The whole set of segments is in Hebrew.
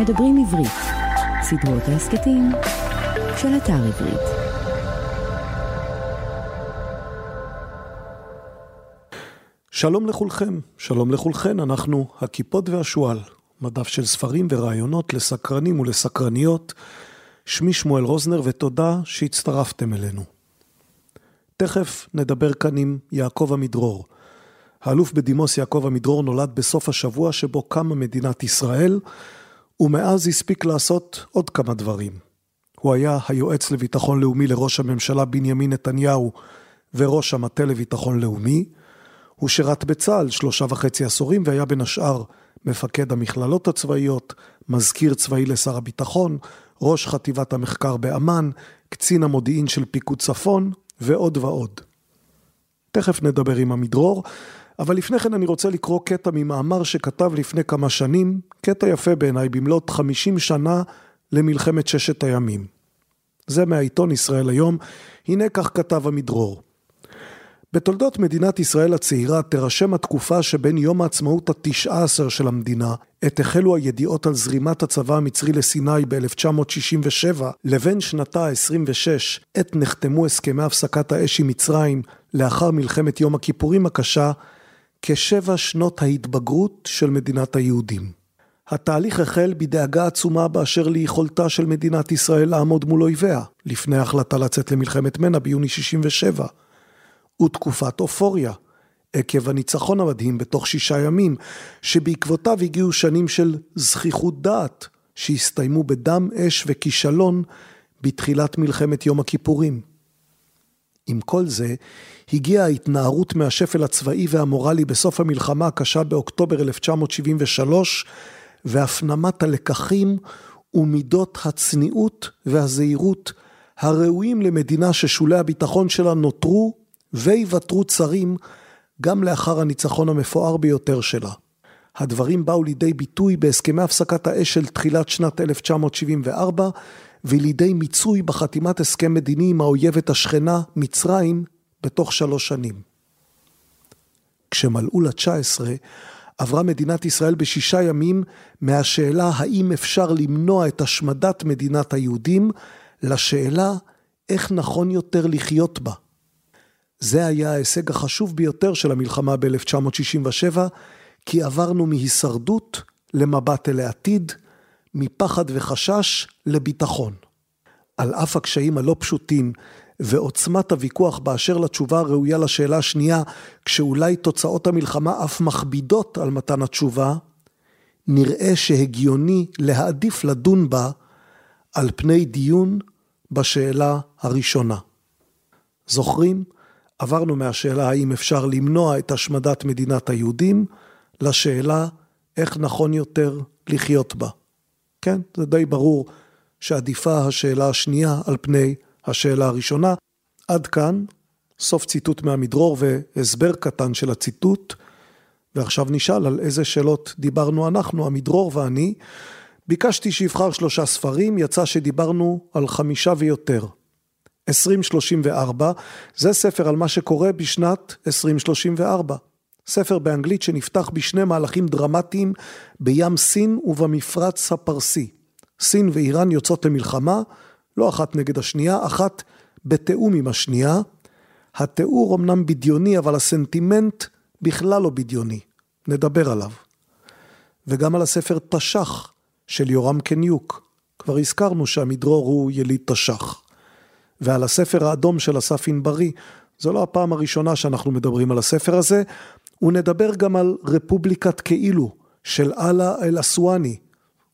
מדברים עברית, סדרות ההסכתים של אתר עברית. שלום לכולכם, שלום לכולכן, אנחנו הכיפות והשועל, מדף של ספרים ורעיונות לסקרנים ולסקרניות. שמי שמואל רוזנר ותודה שהצטרפתם אלינו. תכף נדבר כאן עם יעקב עמידרור. האלוף בדימוס יעקב עמידרור נולד בסוף השבוע שבו קמה מדינת ישראל, ומאז הספיק לעשות עוד כמה דברים. הוא היה היועץ לביטחון לאומי לראש הממשלה בנימין נתניהו וראש המטה לביטחון לאומי. הוא שירת בצה"ל שלושה וחצי עשורים והיה בין השאר מפקד המכללות הצבאיות, מזכיר צבאי לשר הביטחון, ראש חטיבת המחקר באמ"ן, קצין המודיעין של פיקוד צפון ועוד ועוד. תכף נדבר עם עמידרור, אבל לפני כן אני רוצה לקרוא קטע ממאמר שכתב לפני כמה שנים, קטע יפה בעיניי, במלאת 50 שנה למלחמת ששת הימים. זה מהעיתון ישראל היום, הנה כך כתב עמידרור. בתולדות מדינת ישראל הצעירה תירשם התקופה שבין יום העצמאות התשע עשר של המדינה, עת החלו הידיעות על זרימת הצבא המצרי לסיני ב-1967, לבין שנתה ה-26, עת נחתמו הסכמי הפסקת האש עם מצרים לאחר מלחמת יום הכיפורים הקשה, כשבע שנות ההתבגרות של מדינת היהודים. התהליך החל בדאגה עצומה באשר ליכולתה של מדינת ישראל לעמוד מול אויביה, לפני ההחלטה לצאת למלחמת מנע ביוני 67. ותקופת אופוריה, עקב הניצחון המדהים בתוך שישה ימים, שבעקבותיו הגיעו שנים של זכיחות דעת, שהסתיימו בדם אש וכישלון בתחילת מלחמת יום הכיפורים. עם כל זה, הגיעה ההתנערות מהשפל הצבאי והמורלי בסוף המלחמה הקשה באוקטובר 1973, והפנמת הלקחים ומידות הצניעות והזהירות הראויים למדינה ששולי הביטחון שלה נותרו ויוותרו צרים גם לאחר הניצחון המפואר ביותר שלה. הדברים באו לידי ביטוי בהסכמי הפסקת האש של תחילת שנת 1974 ולידי מיצוי בחתימת הסכם מדיני עם האויבת השכנה, מצרים, בתוך שלוש שנים. כשמלאו לה 19, עברה מדינת ישראל בשישה ימים מהשאלה האם אפשר למנוע את השמדת מדינת היהודים, לשאלה איך נכון יותר לחיות בה. זה היה ההישג החשוב ביותר של המלחמה ב-1967, כי עברנו מהישרדות למבט אל העתיד, מפחד וחשש לביטחון. על אף הקשיים הלא פשוטים ועוצמת הוויכוח באשר לתשובה הראויה לשאלה השנייה, כשאולי תוצאות המלחמה אף מכבידות על מתן התשובה, נראה שהגיוני להעדיף לדון בה על פני דיון בשאלה הראשונה. זוכרים? עברנו מהשאלה האם אפשר למנוע את השמדת מדינת היהודים, לשאלה איך נכון יותר לחיות בה. כן, זה די ברור שעדיפה השאלה השנייה על פני השאלה הראשונה. עד כאן, סוף ציטוט מהמדרור והסבר קטן של הציטוט. ועכשיו נשאל על איזה שאלות דיברנו אנחנו, המדרור ואני. ביקשתי שיבחר שלושה ספרים, יצא שדיברנו על חמישה ויותר. 2034, זה ספר על מה שקורה בשנת 2034. ספר באנגלית שנפתח בשני מהלכים דרמטיים בים סין ובמפרץ הפרסי. סין ואיראן יוצאות למלחמה, לא אחת נגד השנייה, אחת בתיאום עם השנייה. התיאור אמנם בדיוני, אבל הסנטימנט בכלל לא בדיוני. נדבר עליו. וגם על הספר תש"ח של יורם קניוק. כבר הזכרנו שהמדרור הוא יליד תש"ח. ועל הספר האדום של אסף ענברי. זו לא הפעם הראשונה שאנחנו מדברים על הספר הזה, ונדבר גם על רפובליקת כאילו של אללה אל-אסואני.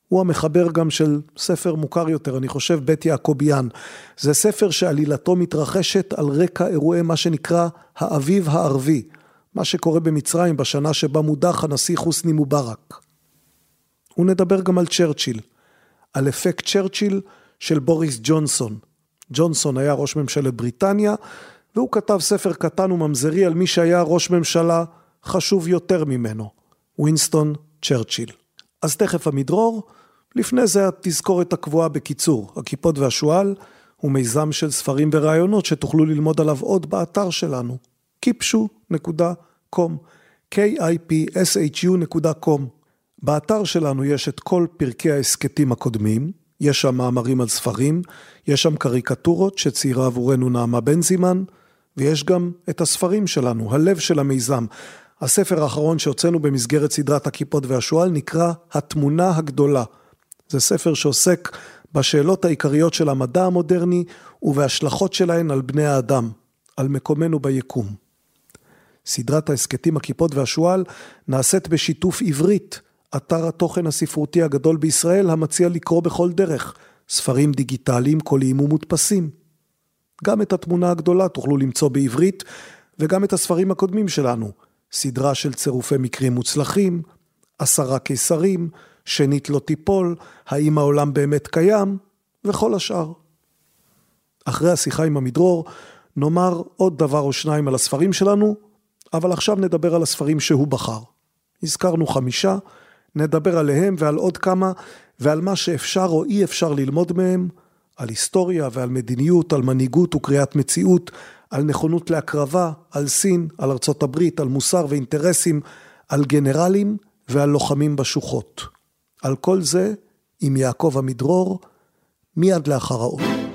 הוא המחבר גם של ספר מוכר יותר, אני חושב, בית יעקביאן. זה ספר שעלילתו מתרחשת על רקע אירועי מה שנקרא האביב הערבי, מה שקורה במצרים בשנה שבה מודח הנשיא חוסני מובארק. ונדבר גם על צ'רצ'יל, על אפקט צ'רצ'יל של בוריס ג'ונסון. ג'ונסון היה ראש ממשלת בריטניה, והוא כתב ספר קטן וממזרי על מי שהיה ראש ממשלה חשוב יותר ממנו, ווינסטון צ'רצ'יל. אז תכף המדרור, לפני זה התזכורת הקבועה בקיצור, הכיפות והשועל, הוא מיזם של ספרים ורעיונות שתוכלו ללמוד עליו עוד באתר שלנו, kipshu.com, kipshu.com. באתר שלנו יש את כל פרקי ההסכתים הקודמים, יש שם מאמרים על ספרים, יש שם קריקטורות שציירה עבורנו נעמה בנזימן, ויש גם את הספרים שלנו, הלב של המיזם. הספר האחרון שהוצאנו במסגרת סדרת הכיפות והשועל נקרא התמונה הגדולה. זה ספר שעוסק בשאלות העיקריות של המדע המודרני ובהשלכות שלהן על בני האדם, על מקומנו ביקום. סדרת ההסכתים הכיפות והשועל נעשית בשיתוף עברית, אתר התוכן הספרותי הגדול בישראל המציע לקרוא בכל דרך, ספרים דיגיטליים, קוליים ומודפסים. גם את התמונה הגדולה תוכלו למצוא בעברית, וגם את הספרים הקודמים שלנו, סדרה של צירופי מקרים מוצלחים, עשרה קיסרים, שנית לא תיפול, האם העולם באמת קיים, וכל השאר. אחרי השיחה עם עמידרור, נאמר עוד דבר או שניים על הספרים שלנו, אבל עכשיו נדבר על הספרים שהוא בחר. הזכרנו חמישה, נדבר עליהם ועל עוד כמה, ועל מה שאפשר או אי אפשר ללמוד מהם, על היסטוריה ועל מדיניות, על מנהיגות וקריאת מציאות, על נכונות להקרבה, על סין, על ארצות הברית, על מוסר ואינטרסים, על גנרלים ועל לוחמים בשוחות. על כל זה עם יעקב עמידרור, מיד לאחר האות.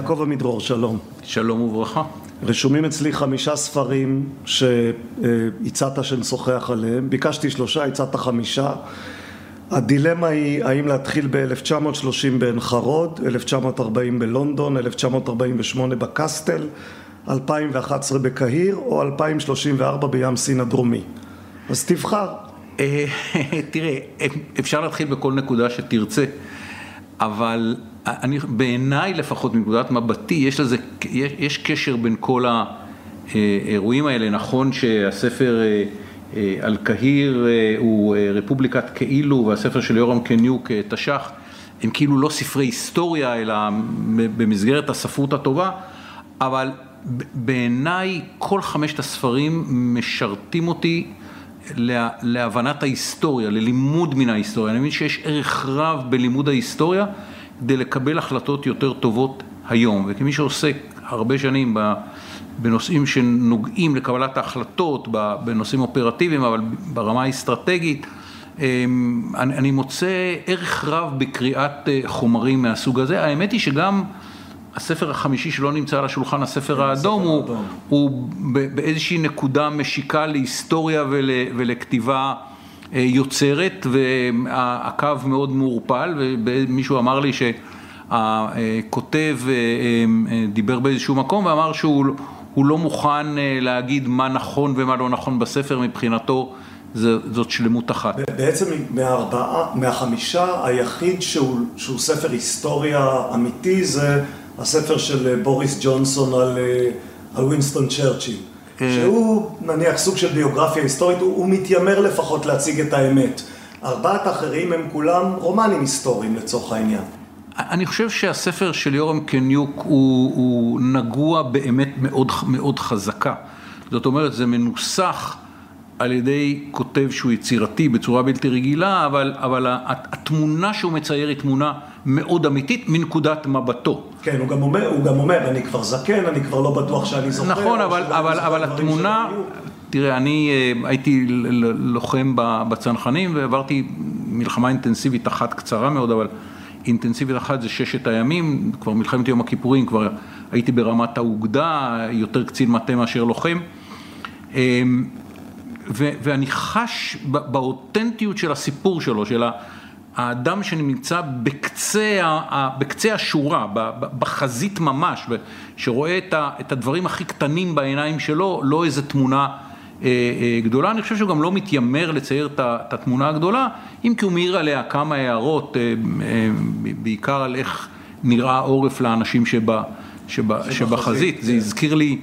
יעקב עמידרור, שלום. שלום וברכה. רשומים אצלי חמישה ספרים שהצעת שנשוחח עליהם. ביקשתי שלושה, הצעת חמישה. הדילמה היא האם להתחיל ב-1930 בעין חרוד, 1940 בלונדון, 1948 בקסטל, 2011 בקהיר או 2034 בים סין הדרומי. אז תבחר. אה, תראה, אפשר להתחיל בכל נקודה שתרצה, אבל אני, בעיניי לפחות, מנקודת מבטי, יש לזה, יש, יש קשר בין כל האירועים האלה. נכון שהספר אה, אה, על קהיר אה, הוא רפובליקת כאילו, והספר של יורם קניוק, תש"ח, הם כאילו לא ספרי היסטוריה, אלא במסגרת הספרות הטובה, אבל בעיניי כל חמשת הספרים משרתים אותי לה, להבנת ההיסטוריה, ללימוד מן ההיסטוריה. אני מבין שיש ערך רב בלימוד ההיסטוריה. כדי לקבל החלטות יותר טובות היום. וכמי שעוסק הרבה שנים בנושאים שנוגעים לקבלת ההחלטות, בנושאים אופרטיביים, אבל ברמה האסטרטגית, אמ, אני, אני מוצא ערך רב בקריאת אה, חומרים מהסוג הזה. האמת היא שגם הספר החמישי שלא נמצא על השולחן, הספר כן, האדום, הוא, הוא באיזושהי נקודה משיקה להיסטוריה ול, ולכתיבה יוצרת והקו מאוד מעורפל ומישהו אמר לי שהכותב אה, אה, דיבר באיזשהו מקום ואמר שהוא לא מוכן להגיד מה נכון ומה לא נכון בספר מבחינתו זאת שלמות אחת. בעצם מהארבעה, מהחמישה היחיד שהוא, שהוא ספר היסטוריה אמיתי זה הספר של בוריס ג'ונסון על, על ווינסטון צ'רצ'יל. שהוא נניח סוג של ביוגרפיה היסטורית, הוא, הוא מתיימר לפחות להציג את האמת. ארבעת האחרים הם כולם רומנים היסטוריים לצורך העניין. אני חושב שהספר של יורם קניוק הוא, הוא נגוע באמת מאוד, מאוד חזקה. זאת אומרת, זה מנוסח על ידי כותב שהוא יצירתי בצורה בלתי רגילה, אבל, אבל התמונה שהוא מצייר היא תמונה מאוד אמיתית מנקודת מבטו. כן, הוא גם אומר, הוא גם אומר, אני כבר זקן, אני כבר לא בטוח שאני זוכר. נכון, אבל, אבל, אבל התמונה, תראה, אני אה, הייתי לוחם בצנחנים ועברתי מלחמה אינטנסיבית אחת קצרה מאוד, אבל אינטנסיבית אחת זה ששת הימים, כבר מלחמת יום הכיפורים, כבר הייתי ברמת האוגדה, יותר קצין מטה מאשר לוחם. אמ, ואני חש באותנטיות של הסיפור שלו, של האדם שנמצא בקצה, בקצה השורה, בחזית ממש, שרואה את הדברים הכי קטנים בעיניים שלו, לא איזה תמונה אה, אה, גדולה. אני חושב שהוא גם לא מתיימר לצייר את התמונה הגדולה, אם כי הוא מעיר עליה כמה הערות, אה, בעיקר על איך נראה העורף לאנשים שבה, שבה, שבחזית. זה כן. הזכיר לי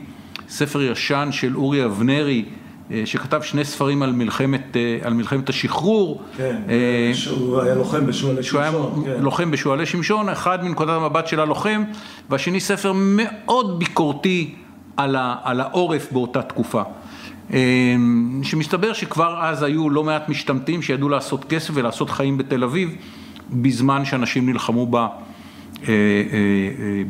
ספר ישן של אורי אבנרי, שכתב שני ספרים על מלחמת, אה, על מלחמת השחרור. כן, אה, שהוא היה לוחם בשועלי שמשון. שהוא היה כן. לוחם בשועלי שמשון, אחד מנקודת המבט של הלוחם, והשני ספר מאוד ביקורתי על, ה, על העורף באותה תקופה. שמסתבר שכבר אז היו לא מעט משתמטים שידעו לעשות כסף ולעשות חיים בתל אביב בזמן שאנשים נלחמו בה, אה, אה,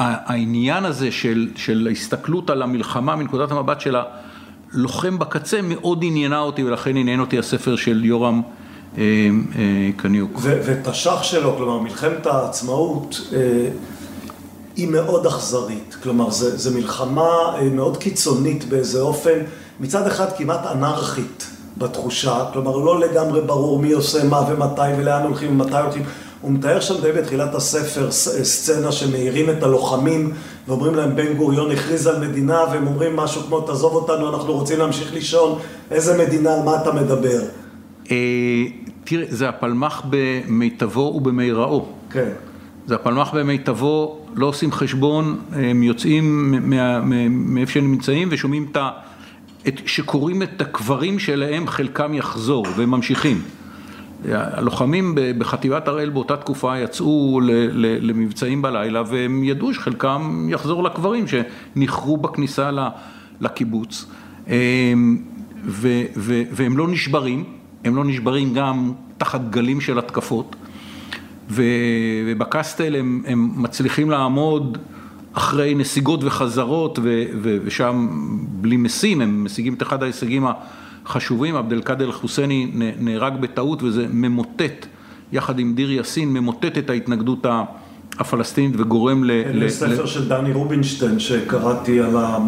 אה. והעניין הזה של, של ההסתכלות על המלחמה מנקודת המבט של הלוחם בקצה מאוד עניינה אותי ולכן עניין אותי הספר של יורם קניוק. ותש"ח שלו, כלומר מלחמת העצמאות היא מאוד אכזרית, כלומר זו מלחמה מאוד קיצונית באיזה אופן, מצד אחד כמעט אנרכית. בתחושה, כלומר לא לגמרי ברור מי עושה מה ומתי ולאן הולכים ומתי הולכים. הוא מתאר שם די בתחילת הספר סצנה שמאירים את הלוחמים ואומרים להם בן גוריון הכריז על מדינה והם אומרים משהו כמו תעזוב אותנו אנחנו רוצים להמשיך לישון איזה מדינה על מה אתה מדבר? אה, תראה זה הפלמ"ח במיטבו ובמיראו. כן. זה הפלמ"ח במיטבו לא עושים חשבון הם יוצאים מאיפה שהם נמצאים ושומעים את ה... שקוראים את הקברים שלהם, חלקם יחזור, והם ממשיכים. הלוחמים בחטיבת הראל באותה תקופה יצאו למבצעים בלילה והם ידעו שחלקם יחזור לקברים שנכרו בכניסה לקיבוץ. אמ, והם לא נשברים, הם לא נשברים גם תחת גלים של התקפות ובקסטל הם, הם מצליחים לעמוד אחרי נסיגות וחזרות ושם בלי משים, הם משיגים את אחד ההישגים החשובים, עבד אל-קאדר אל-חוסייני נהרג בטעות וזה ממוטט, יחד עם דיר יאסין, ממוטט את ההתנגדות הפלסטינית וגורם ל... ל... ספר של דני רובינשטיין שקראתי על ה...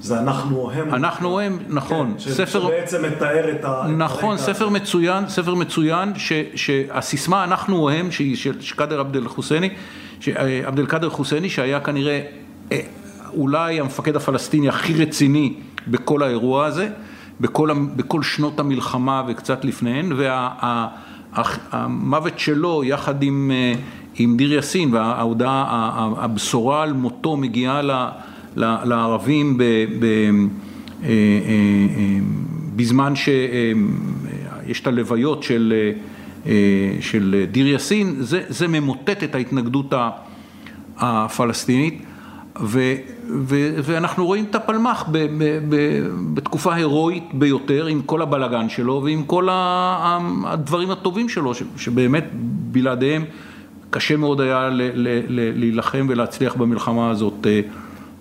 זה אנחנו או הם. אנחנו או הם, נכון. כן, ספר... שבעצם מתאר את ה... נכון, ספר מצוין, ספר מצוין, ש, שהסיסמה אנחנו או הם, שהיא של קאדר עבד אל-חוסייני, עבד אל-קאדר חוסייני שהיה כנראה אה, אולי המפקד הפלסטיני הכי רציני בכל האירוע הזה, בכל, בכל שנות המלחמה וקצת לפניהן, והמוות וה, שלו יחד עם, אה, עם דיר יאסין וההודעה, הבשורה על מותו מגיעה ל, ל, לערבים ב, ב, אה, בזמן שיש את הלוויות של אה, של דיר יאסין, זה, זה ממוטט את ההתנגדות הפלסטינית ו, ו, ואנחנו רואים את הפלמ"ח ב, ב, ב, בתקופה הירואית ביותר עם כל הבלגן שלו ועם כל הדברים הטובים שלו שבאמת בלעדיהם קשה מאוד היה ל, ל, ל, להילחם ולהצליח במלחמה הזאת אה,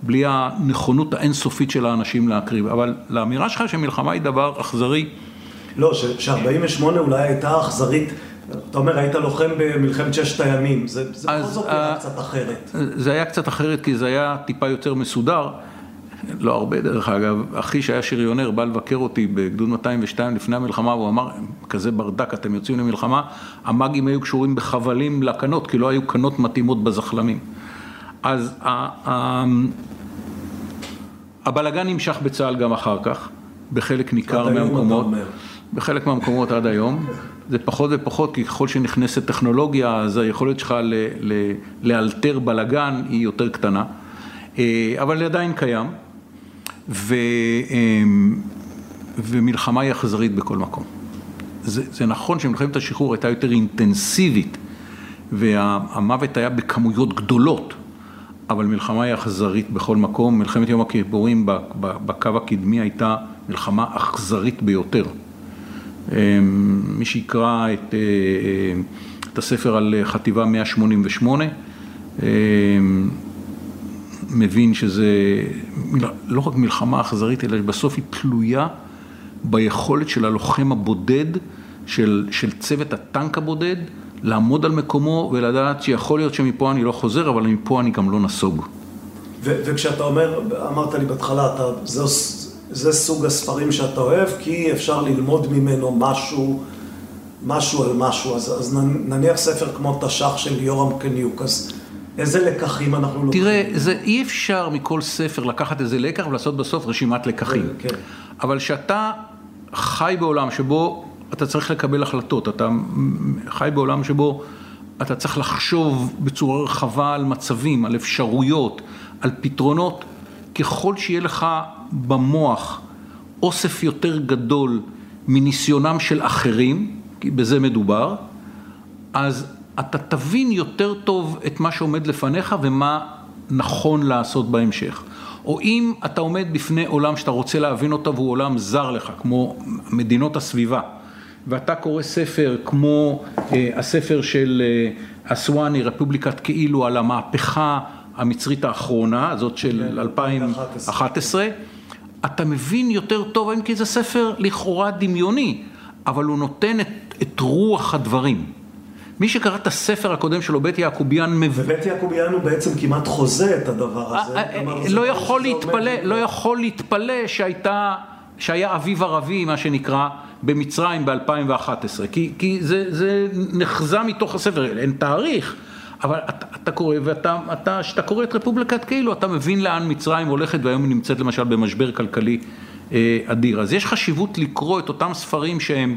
בלי הנכונות האינסופית של האנשים להקריב, אבל לאמירה שלך שמלחמה היא דבר אכזרי לא, ש-48 אולי הייתה אכזרית. אתה אומר, היית לוחם במלחמת ששת הימים, זה בכל זאת היה קצת אחרת. זה היה קצת אחרת כי זה היה טיפה יותר מסודר, לא הרבה דרך אגב, אחי שהיה שריונר בא לבקר אותי בגדוד 202 לפני המלחמה, והוא אמר, כזה ברדק, אתם יוצאים למלחמה, המאגים היו קשורים בחבלים לקנות, כי לא היו קנות מתאימות בזחלמים. אז הבלגן נמשך בצה"ל גם אחר כך, בחלק ניכר מהמקומות. בחלק מהמקומות עד היום, זה פחות ופחות, כי ככל שנכנסת טכנולוגיה, אז היכולת שלך ל, ל, לאלתר בלאגן היא יותר קטנה, אה, אבל עדיין קיים, ו, אה, ומלחמה היא אכזרית בכל מקום. זה, זה נכון שמלחמת השחרור הייתה יותר אינטנסיבית, והמוות היה בכמויות גדולות, אבל מלחמה היא אכזרית בכל מקום. מלחמת יום הכיפורים בקו הקדמי הייתה מלחמה אכזרית ביותר. אמ, מי שיקרא את, אה, את הספר על חטיבה 188, אמ, מבין שזה לא רק מלחמה אכזרית, אלא בסוף היא תלויה ביכולת של הלוחם הבודד, של, של צוות הטנק הבודד, לעמוד על מקומו ולדעת שיכול להיות שמפה אני לא חוזר, אבל מפה אני גם לא נסוג. וכשאתה אומר, אמרת לי בהתחלה, אתה, זה זה סוג הספרים שאתה אוהב, כי אפשר ללמוד ממנו משהו, משהו על משהו. אז, אז נניח ספר כמו תש"ח של יורם קניוק, אז איזה לקחים אנחנו לוקחים? תראה, זה אי אפשר מכל ספר לקחת איזה לקח ולעשות בסוף רשימת לקחים. כן. אבל כשאתה חי בעולם שבו אתה צריך לקבל החלטות, אתה חי בעולם שבו אתה צריך לחשוב בצורה רחבה על מצבים, על אפשרויות, על פתרונות, ככל שיהיה לך במוח אוסף יותר גדול מניסיונם של אחרים, כי בזה מדובר, אז אתה תבין יותר טוב את מה שעומד לפניך ומה נכון לעשות בהמשך. או אם אתה עומד בפני עולם שאתה רוצה להבין אותו והוא עולם זר לך, כמו מדינות הסביבה, ואתה קורא ספר כמו אה, הספר של אה, אסואני, רפובליקת כאילו, על המהפכה המצרית האחרונה, זאת של כן, 2011, אתה מבין יותר טוב, האם כי זה ספר לכאורה דמיוני, אבל הוא נותן את, את רוח הדברים. מי שקרא את הספר הקודם שלו, בית יעקוביאן, מבין... ובית יעקוביאן הוא בעצם כמעט חוזה את הדבר הזה. אה, אה, לא יכול להתפלא. לא יכול להתפלא שהייתה, שהיה אביב ערבי, מה שנקרא, במצרים ב-2011, כי, כי זה, זה נחזה מתוך הספר, אין תאריך, אבל אתה, אתה קורא, ואתה, אתה, כשאתה קורא את רפובליקת כאילו, אתה מבין לאן מצרים הולכת, והיום היא נמצאת למשל במשבר כלכלי אה, אדיר. אז יש חשיבות לקרוא את אותם ספרים שהם...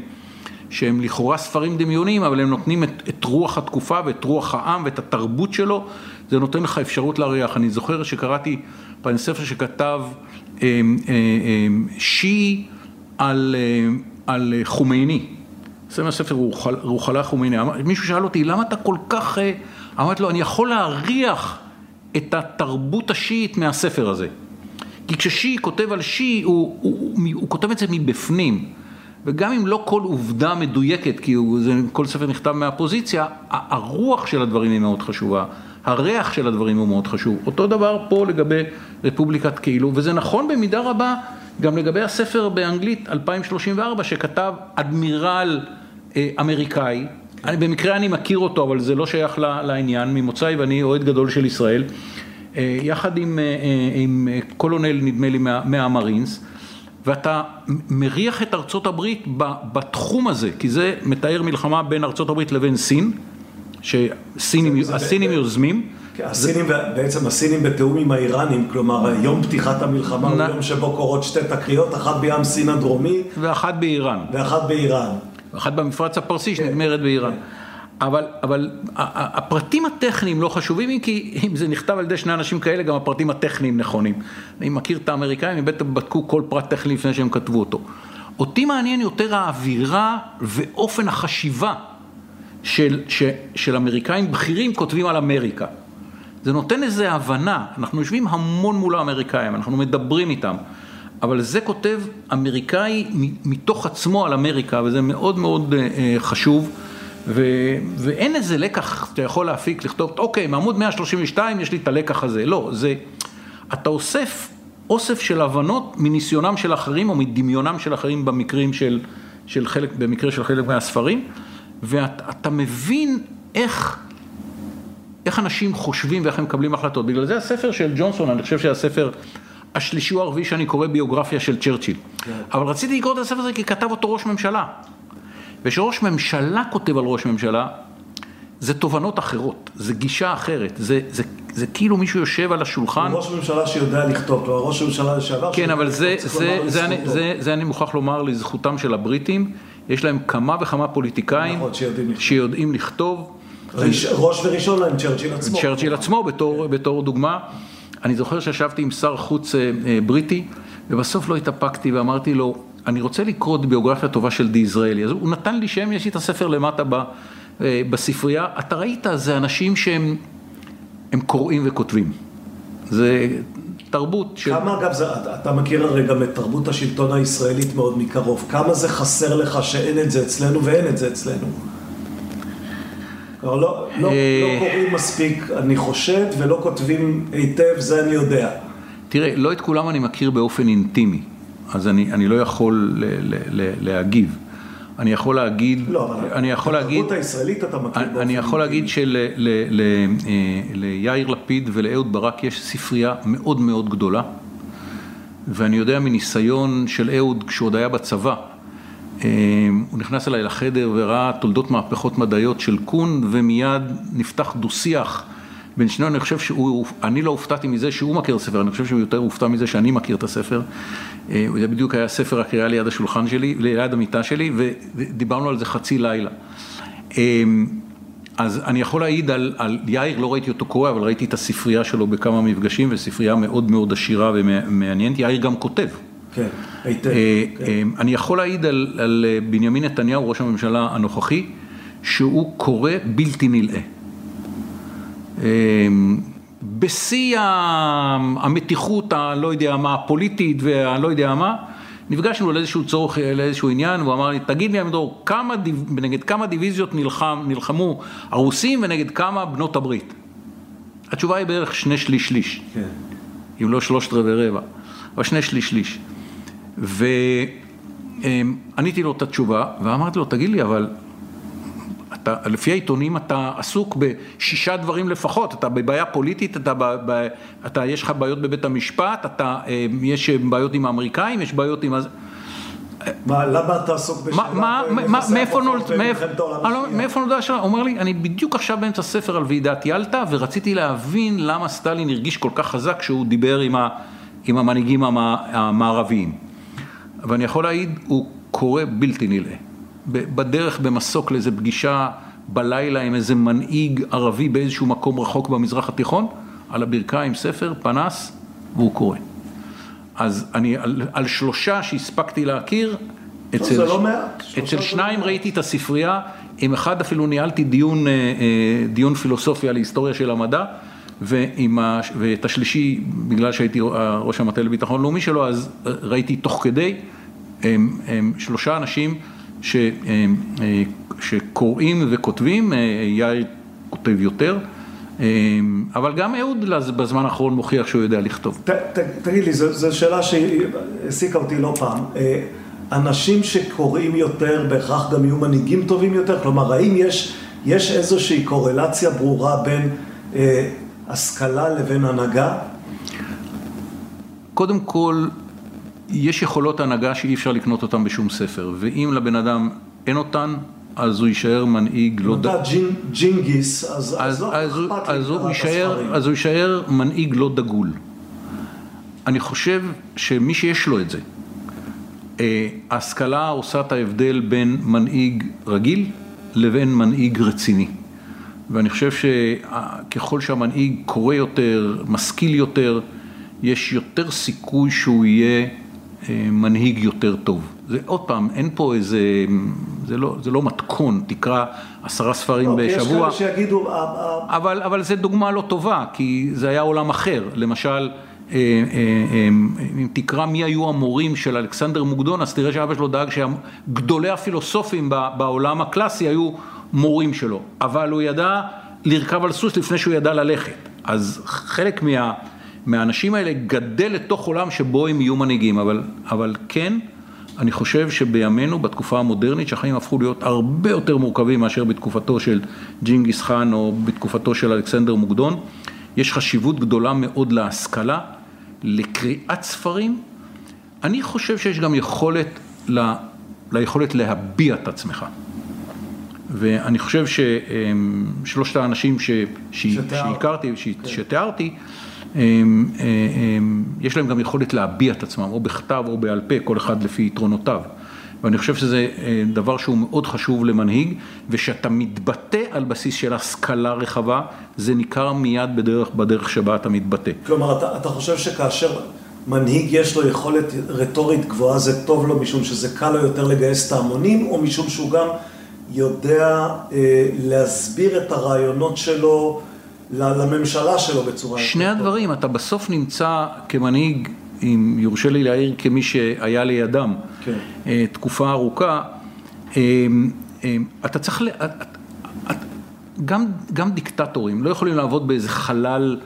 שהם לכאורה ספרים דמיוניים, אבל הם נותנים את, את רוח התקופה ואת רוח העם ואת התרבות שלו, זה נותן לך אפשרות להריח. אני זוכר שקראתי פעם ספר שכתב אה, אה, אה, שיעי על, אה, על חומייני. מהספר רוחל- רוחלה חומייני. מישהו שאל אותי, למה אתה כל כך... אה, אמרתי לו, אני יכול להריח את התרבות השיעית מהספר הזה. כי כששיעי כותב על שיעי, הוא, הוא, הוא, הוא כותב את זה מבפנים. וגם אם לא כל עובדה מדויקת, כי הוא, זה, כל ספר נכתב מהפוזיציה, הרוח של הדברים היא מאוד חשובה, הריח של הדברים הוא מאוד חשוב. אותו דבר פה לגבי רפובליקת כאילו, וזה נכון במידה רבה גם לגבי הספר באנגלית 2034 שכתב אדמירל אה, אמריקאי, אני, במקרה אני מכיר אותו, אבל זה לא שייך לעניין, ממוצאי ואני אוהד גדול של ישראל, אה, יחד עם, אה, אה, עם קולונל נדמה לי מה- מהמרינס, ואתה מריח את ארצות הברית בתחום הזה, כי זה מתאר מלחמה בין ארצות הברית לבין סין, שהסינים זה- זה הסינים יוזמים. כן, הסינים, בעצם הסינים בתיאום עם האיראנים, כלומר יום פתיחת המלחמה הוא נ- יום שבו קורות שתי תקריות, אחת בים סין הדרומי ואחת באיראן, ואחת באיראן. ואחת במפרץ הפרסי. שנגמרת באיראן. אבל, אבל הפרטים הטכניים לא חשובים, אם כי אם זה נכתב על ידי שני אנשים כאלה, גם הפרטים הטכניים נכונים. אני מכיר את האמריקאים, הם בטח בדקו כל פרט טכני לפני שהם כתבו אותו. אותי מעניין יותר האווירה ואופן החשיבה של, ש, של אמריקאים בכירים כותבים על אמריקה. זה נותן איזו הבנה, אנחנו יושבים המון מול האמריקאים, אנחנו מדברים איתם, אבל זה כותב אמריקאי מתוך עצמו על אמריקה, וזה מאוד מאוד אה, אה, חשוב, ו, ואין איזה לקח שאתה יכול להפיק, לכתוב, אוקיי, מעמוד 132 יש לי את הלקח הזה, לא, זה, אתה אוסף אוסף של הבנות מניסיונם של אחרים או מדמיונם של אחרים במקרים של, של חלק, במקרה של חלק מהספרים, ואתה מבין איך איך אנשים חושבים ואיך הם מקבלים החלטות. בגלל זה הספר של ג'ונסון, אני חושב שהספר השלישי או הרביעי שאני קורא ביוגרפיה של צ'רצ'יל. אבל רציתי לקרוא את הספר הזה כי כתב אותו ראש ממשלה. וכשראש ממשלה כותב על ראש ממשלה, זה תובנות אחרות, זה גישה אחרת, זה, זה, זה כאילו מישהו יושב על השולחן. הוא ראש ממשלה שיודע לכתוב, כלומר ראש ממשלה לשעבר. כן, אבל זה, זה, לומר זה, אני. זה, זה אני מוכרח לומר לזכותם של הבריטים, יש להם כמה וכמה פוליטיקאים נכון, שיודעים לכתוב. שיודעים לכתוב. ראש וראשון להם צ'רצ'יל עצמו. צ'רצ'יל עצמו בתור, בתור דוגמה. אני זוכר שישבתי עם שר חוץ אה, אה, בריטי, ובסוף לא התאפקתי ואמרתי לו, אני רוצה לקרוא את ביוגרפיה טובה של דיזרעאלי. אז הוא נתן לי שם, יש לי את הספר למטה ב, אה, בספרייה. אתה ראית, זה אנשים שהם הם קוראים וכותבים. זה תרבות של... כמה אגב, זה, אתה מכיר הרי גם את תרבות השלטון הישראלית מאוד מקרוב, כמה זה חסר לך שאין את זה אצלנו ואין את זה אצלנו? כלומר, לא, לא, אה. לא קוראים מספיק, אני חושד, ולא כותבים היטב, זה אני יודע. תראה, לא את כולם אני מכיר באופן אינטימי, אז אני, אני לא יכול ל, ל, ל, להגיב. אני יכול להגיד, לא, אני יכול להגיד, התרבות הישראלית אתה מכיר באופן אני יכול להגיד. שליאיר לפיד ולאהוד ברק יש ספרייה מאוד מאוד גדולה, ואני יודע מניסיון של אהוד כשהוא עוד היה בצבא, אה, הוא נכנס אליי לחדר וראה תולדות מהפכות מדעיות של קון, ומיד נפתח דו-שיח בין שנינו, אני חושב שהוא, אני לא הופתעתי מזה שהוא מכיר את הספר, אני חושב שהוא יותר הופתע מזה שאני מכיר את הספר. אה, זה בדיוק היה ספר הקריאה ליד השולחן שלי, ליד המיטה שלי, ודיברנו על זה חצי לילה. אה, אז אני יכול להעיד על, על יאיר, לא ראיתי אותו קורא, אבל ראיתי את הספרייה שלו בכמה מפגשים, וספרייה מאוד מאוד עשירה ומעניינת. יאיר גם כותב. כן, היטב. אה, כן. אה, אני יכול להעיד על, על אה, בנימין נתניהו, ראש הממשלה הנוכחי, שהוא קורא בלתי נלאה. אה, בשיא המתיחות הלא יודע מה, הפוליטית והלא יודע מה, נפגשנו לאיזשהו צורך, לאיזשהו עניין, והוא אמר לי, תגיד לי עמידור, כמה, נגד כמה דיוויזיות נלחם, נלחמו הרוסים ונגד כמה בנות הברית? התשובה היא בערך שני שליש שליש, כן. אם לא שלושת רבעי רבע, אבל שני שליש שליש. ועניתי לו את התשובה, ואמרתי לו, תגיד לי, אבל אתה, לפי העיתונים אתה עסוק בשישה דברים לפחות, אתה בבעיה פוליטית, אתה, ב, ב, אתה יש לך בעיות בבית המשפט, אתה, אה, יש בעיות עם האמריקאים, יש בעיות עם... מה, למה אתה עסוק בשאלה? מאיפה נולדה השאלה? הוא אומר לי, אני בדיוק עכשיו באמצע ספר על ועידת ילטה, ורציתי להבין למה סטלין הרגיש כל כך חזק כשהוא דיבר עם המנהיגים המערביים. ואני יכול להעיד, הוא קורא בלתי נלאה. בדרך במסוק לאיזה פגישה בלילה עם איזה מנהיג ערבי באיזשהו מקום רחוק במזרח התיכון, על הברכיים ספר, פנס, והוא קורא. אז אני על, על שלושה שהספקתי להכיר, אצל, זה לא מעט. אצל שניים לא ראיתי את הספרייה, עם אחד אפילו ניהלתי דיון, אה, אה, דיון פילוסופי על היסטוריה של המדע, ה, ואת השלישי, בגלל שהייתי ראש המטה לביטחון לאומי שלו, אז ראיתי תוך כדי, הם, הם שלושה אנשים ש, אה, שקוראים וכותבים, יאיר כותב יותר. אמ, אבל גם אהוד בזמן האחרון מוכיח שהוא יודע לכתוב. ת, ת, תגיד לי, זו שאלה שהעסיקה אותי לא פעם. אה, אנשים שקוראים יותר בהכרח גם יהיו מנהיגים טובים יותר? כלומר, האם יש, יש איזושהי קורלציה ברורה בין אה, השכלה לבין הנהגה? קודם כל, יש יכולות הנהגה שאי אפשר לקנות אותן בשום ספר, ואם לבן אדם אין אותן, אז הוא יישאר מנהיג לא... אם אתה ג'ינגיס, אז לא אכפת לי אז הוא יישאר מנהיג לא דגול. אני חושב שמי שיש לו את זה, אה, ההשכלה עושה את ההבדל בין מנהיג רגיל לבין מנהיג רציני. ואני חושב שככל שהמנהיג קורא יותר, משכיל יותר, יש יותר סיכוי שהוא יהיה אה, מנהיג יותר טוב. זה עוד פעם, אין פה איזה, זה לא, זה לא מתכון, תקרא עשרה ספרים לא, בשבוע. יש כאלה שיגידו... אבל, אבל זה דוגמה לא טובה, כי זה היה עולם אחר. למשל, אה, אה, אם תקרא מי היו המורים של אלכסנדר מוקדון, אז תראה שאבא שלו דאג שגדולי הפילוסופים בעולם הקלאסי היו מורים שלו. אבל הוא ידע לרכב על סוס לפני שהוא ידע ללכת. אז חלק מה... מהאנשים האלה גדל לתוך עולם שבו הם יהיו מנהיגים, אבל, אבל כן, אני חושב שבימינו, בתקופה המודרנית, שהחיים הפכו להיות הרבה יותר מורכבים מאשר בתקופתו של ג'ינגיס חאן או בתקופתו של אלכסנדר מוקדון, יש חשיבות גדולה מאוד להשכלה, לקריאת ספרים. אני חושב שיש גם יכולת, ל, ליכולת להביע את עצמך. ואני חושב ששלושת האנשים ש, ש, שהכרתי, ש, שתיארתי, יש להם גם יכולת להביע את עצמם, או בכתב או בעל פה, כל אחד לפי יתרונותיו. ואני חושב שזה אה, דבר שהוא מאוד חשוב למנהיג, ושאתה מתבטא על בסיס של השכלה רחבה, זה ניכר מיד בדרך, בדרך שבה אתה מתבטא. כלומר, אתה, אתה חושב שכאשר מנהיג יש לו יכולת רטורית גבוהה, זה טוב לו משום שזה קל לו יותר לגייס את ההמונים, או משום שהוא גם יודע אה, להסביר את הרעיונות שלו, לממשלה שלו בצורה... שני הדברים, אתה בסוף נמצא כמנהיג, אם יורשה לי להעיר כמי שהיה לידם כן. אה, תקופה ארוכה, אה, אה, אתה צריך, ל... גם, גם דיקטטורים לא יכולים לעבוד באיזה חלל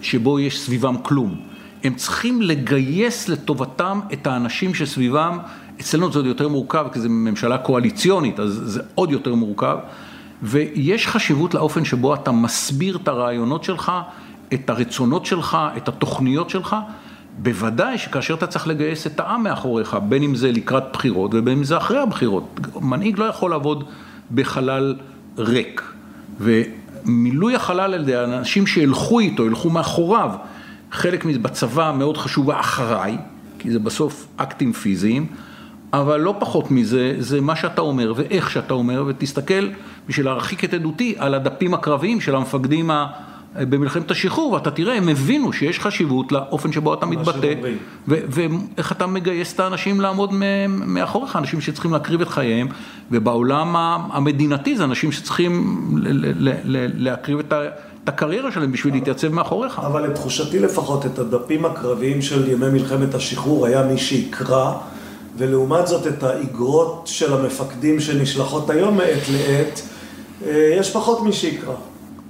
שבו יש סביבם כלום. הם צריכים לגייס לטובתם את האנשים שסביבם, אצלנו זה עוד יותר מורכב כי זו ממשלה קואליציונית, אז זה עוד יותר מורכב. ויש חשיבות לאופן שבו אתה מסביר את הרעיונות שלך, את הרצונות שלך, את התוכניות שלך. בוודאי שכאשר אתה צריך לגייס את העם מאחוריך, בין אם זה לקראת בחירות ובין אם זה אחרי הבחירות. מנהיג לא יכול לעבוד בחלל ריק. ומילוי החלל על ידי האנשים שילכו איתו, ילכו מאחוריו, חלק בצבא מאוד חשוב האחריי, כי זה בסוף אקטים פיזיים, אבל לא פחות מזה, זה מה שאתה אומר ואיך שאתה אומר, ותסתכל בשביל להרחיק את עדותי על הדפים הקרביים של המפקדים במלחמת השחרור, ואתה תראה, הם הבינו שיש חשיבות לאופן שבו אתה מתבטא, ואיך אתה מגייס את האנשים לעמוד מאחוריך, אנשים שצריכים להקריב את חייהם, ובעולם המדינתי זה אנשים שצריכים להקריב את את הקריירה שלהם בשביל להתייצב מאחוריך. אבל לתחושתי לפחות, את הדפים הקרביים של ימי מלחמת השחרור היה מי שיקרא, ולעומת זאת את האיגרות של המפקדים שנשלחות היום מעת לעת, אה, יש פחות מי שיקרא.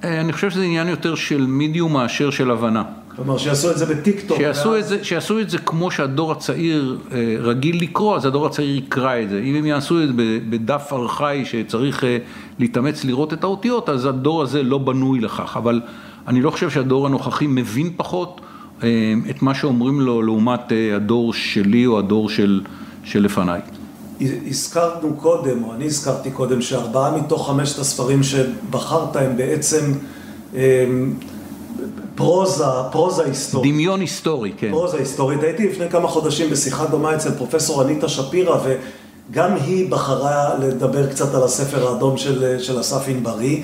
אה, אני חושב שזה עניין יותר של מידיום מאשר של הבנה. כלומר, שיעשו את זה בטיקטוק. שיעשו ואז- זה, שיעשו את זה כמו שהדור הצעיר אה, רגיל לקרוא, אז הדור הצעיר יקרא את זה. אם הם יעשו את זה בדף ארכאי שצריך להתאמץ לראות את האותיות, אז הדור הזה לא בנוי לכך. אבל אני לא חושב שהדור הנוכחי מבין פחות את מה שאומרים לו לעומת הדור שלי או הדור של, של לפניי. הזכרנו קודם, או אני הזכרתי קודם, שארבעה מתוך חמשת הספרים שבחרת הם בעצם אה, פרוזה, פרוזה היסטורית. דמיון היסטורי, כן. פרוזה היסטורית. הייתי לפני כמה חודשים בשיחה דומה אצל פרופסור אניטה שפירא, וגם היא בחרה לדבר קצת על הספר האדום של, של אסף ענברי,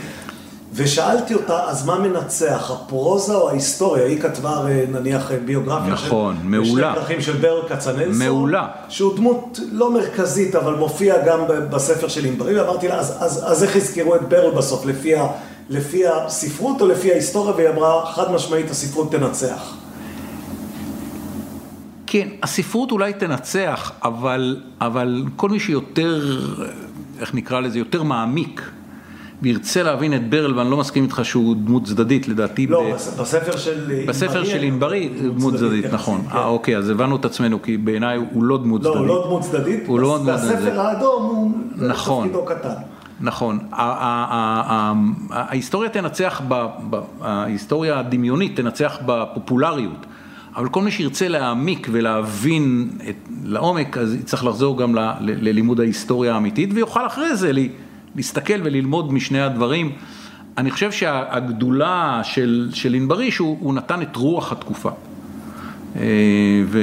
ושאלתי אותה, אז מה מנצח, הפרוזה או ההיסטוריה? היא כתבה הרי נניח ביוגרפיה נכון, של... מעולה. בשני דרכים של ברל כצנלסון. מעולה. שהוא דמות לא מרכזית, אבל מופיע גם בספר של ענברי, ואמרתי לה, אז, אז, אז איך יזכרו את ברל בסוף, לפי, ה, לפי הספרות או לפי ההיסטוריה? והיא אמרה, חד משמעית, הספרות תנצח. כן, הספרות אולי תנצח, אבל, אבל כל מי שיותר, איך נקרא לזה, יותר מעמיק, וירצה להבין את ברל, ואני לא מסכים איתך שהוא דמות צדדית, לדעתי, לא, ב- בס- בספר של בספר של ענברי, דמות דמות צדדית, יחסית, נכון. כן. אה, אוקיי, אז הבנו את עצמנו, כי בעיניי הוא לא דמות לא, צדדית. הוא לא דמות צדדית, הוא לא דמות צדדית. והספר האדום הוא נכון. תפקידו קטן. נכון. ההיסטוריה תנצח, ההיסטוריה הדמיונית תנצח בפופולריות, אבל כל מי שירצה להעמיק ולהבין את, לעומק, אז יצטרך לחזור גם ל, ל, ללימוד ההיסטוריה האמיתית, ויוכל אחרי זה ל- להסתכל וללמוד משני הדברים. אני חושב שהגדולה של, של ענברי, שהוא הוא נתן את רוח התקופה. אה, ו...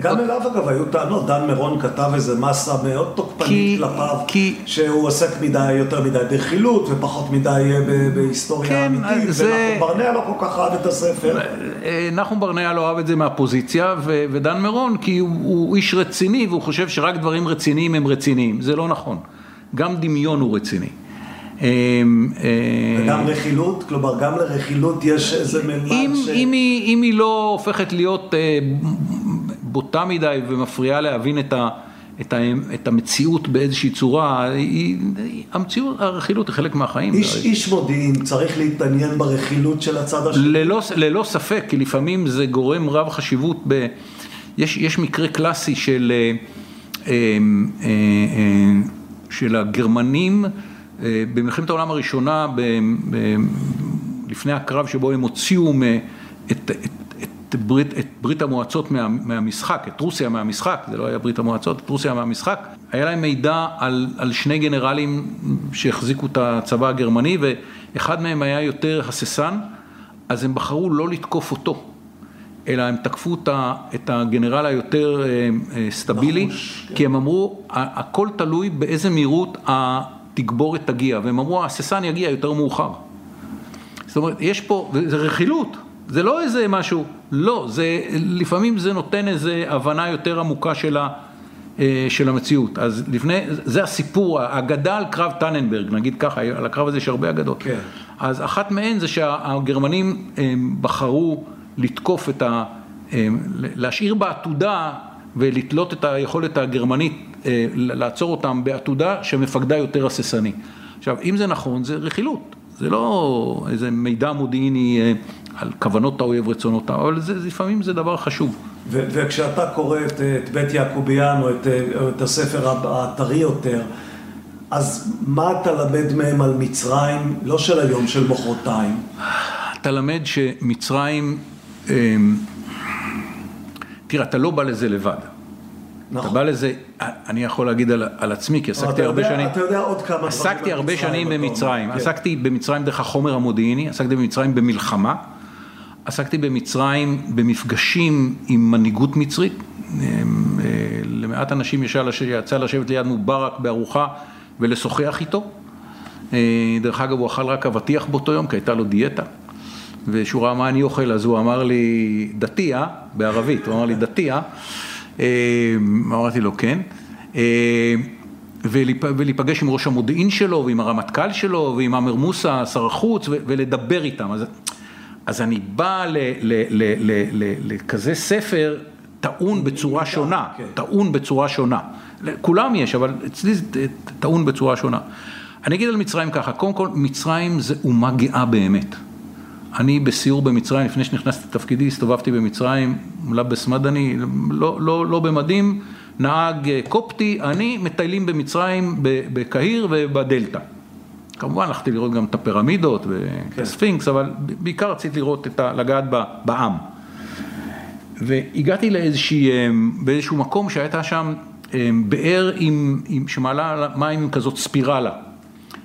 גם אליו אגב היו טענות, דן מירון כתב איזה מסה מאוד כי- תוקפנית כלפיו, כי- שהוא עוסק מדי, יותר מדי ברכילות ופחות מדי אה, ב- בהיסטוריה כן, אמיתית, זה- ונחום ברנע לא כל כך אהב את הספר. אה, נחום ברנע לא אהב את זה מהפוזיציה, ו- ודן מירון כי הוא, הוא איש רציני והוא חושב שרק דברים רציניים הם רציניים, זה לא נכון, גם דמיון הוא רציני. אה, אה, וגם רכילות, כלומר גם לרכילות יש איזה ממד אם, ש... אם, היא, אם היא לא הופכת להיות אה, בוטה מדי ומפריעה להבין את, ה, את, ה, את המציאות באיזושהי צורה, היא, המציאות, הרכילות היא חלק מהחיים. איש, איש מודיעין צריך להתעניין ברכילות של הצד השני. ללא, ללא ספק, כי לפעמים זה גורם רב חשיבות ב... יש, יש מקרה קלאסי של, אה, אה, אה, אה, של הגרמנים אה, במלחמת העולם הראשונה, ב, ב, לפני הקרב שבו הם הוציאו מ, את, את, את, ברית, את ברית המועצות מה, מהמשחק, את רוסיה מהמשחק, זה לא היה ברית המועצות, את רוסיה מהמשחק, היה להם מידע על, על שני גנרלים שהחזיקו את הצבא הגרמני ואחד מהם היה יותר הססן, אז הם בחרו לא לתקוף אותו, אלא הם תקפו את הגנרל היותר אה, אה, סטבילי, נחוש, כן. כי הם אמרו, "ה- הכל תלוי באיזה מהירות התגבורת תגיע, והם אמרו, הססן יגיע יותר מאוחר. זאת אומרת, יש פה, זה רכילות, זה לא איזה משהו, לא, זה, לפעמים זה נותן איזה הבנה יותר עמוקה של, ה, אה, של המציאות. אז לפני, זה הסיפור, האגדה על קרב טננברג, נגיד ככה, על הקרב הזה יש הרבה אגדות. כן. אז אחת מהן זה שהגרמנים בחרו לתקוף את ה... אה, להשאיר בעתודה ולתלות את היכולת הגרמנית, אה, לעצור אותם בעתודה שמפקדה יותר הססני. עכשיו, אם זה נכון, זה רכילות. זה לא איזה מידע מודיעיני אה, על כוונות האויב, רצונות האויב, אבל זה, לפעמים זה דבר חשוב. ו- וכשאתה קורא את, את בית יעקוביאן או את, או את הספר הטרי יותר, אז מה אתה למד מהם על מצרים, לא של היום, של מחרתיים? אתה למד שמצרים, אה, תראה, אתה לא בא לזה לבד. אתה נכון. בא לזה, אני יכול להגיד על, על עצמי, כי עסקתי אתה הרבה יודע- שנים, אתה יודע עוד כמה דברים עסקתי על הרבה מצרים, שנים אתה אומר. במצרים, כן. עסקתי במצרים דרך החומר המודיעיני, עסקתי במצרים במלחמה, עסקתי במצרים במפגשים עם מנהיגות מצרית, אה, למעט אנשים יצא לשבת ליד מובארק בארוחה ולשוחח איתו, אה, דרך אגב הוא אכל רק אבטיח באותו יום כי הייתה לו דיאטה. וכשהוא ראה מה אני אוכל, אז הוא אמר לי, דתי, אה? בערבית, הוא אמר לי, דתי, אה? אה, אמרתי לו, כן. אה, ולהיפגש עם ראש המודיעין שלו, ועם הרמטכ"ל שלו, ועם עמר מוסא, שר החוץ, ולדבר איתם. אז, אז אני בא לכזה ספר טעון בצורה שונה, כן. טעון בצורה שונה. כולם יש, אבל אצלי זה טעון בצורה שונה. אני אגיד על מצרים ככה, קודם כל, מצרים זה אומה גאה באמת. אני בסיור במצרים, לפני שנכנסתי לתפקידי, הסתובבתי במצרים, לבס מדני, לא, לא, לא במדים, נהג אה, קופטי, אני מטיילים במצרים, בקהיר ובדלתא. כמובן הלכתי לראות גם את הפירמידות ואת כן. הספינקס, אבל בעיקר רציתי לראות את ה... לגעת בעם. והגעתי לאיזושהי, אה, באיזשהו מקום שהייתה שם אה, באר עם, עם, שמעלה מים עם כזאת ספירלה.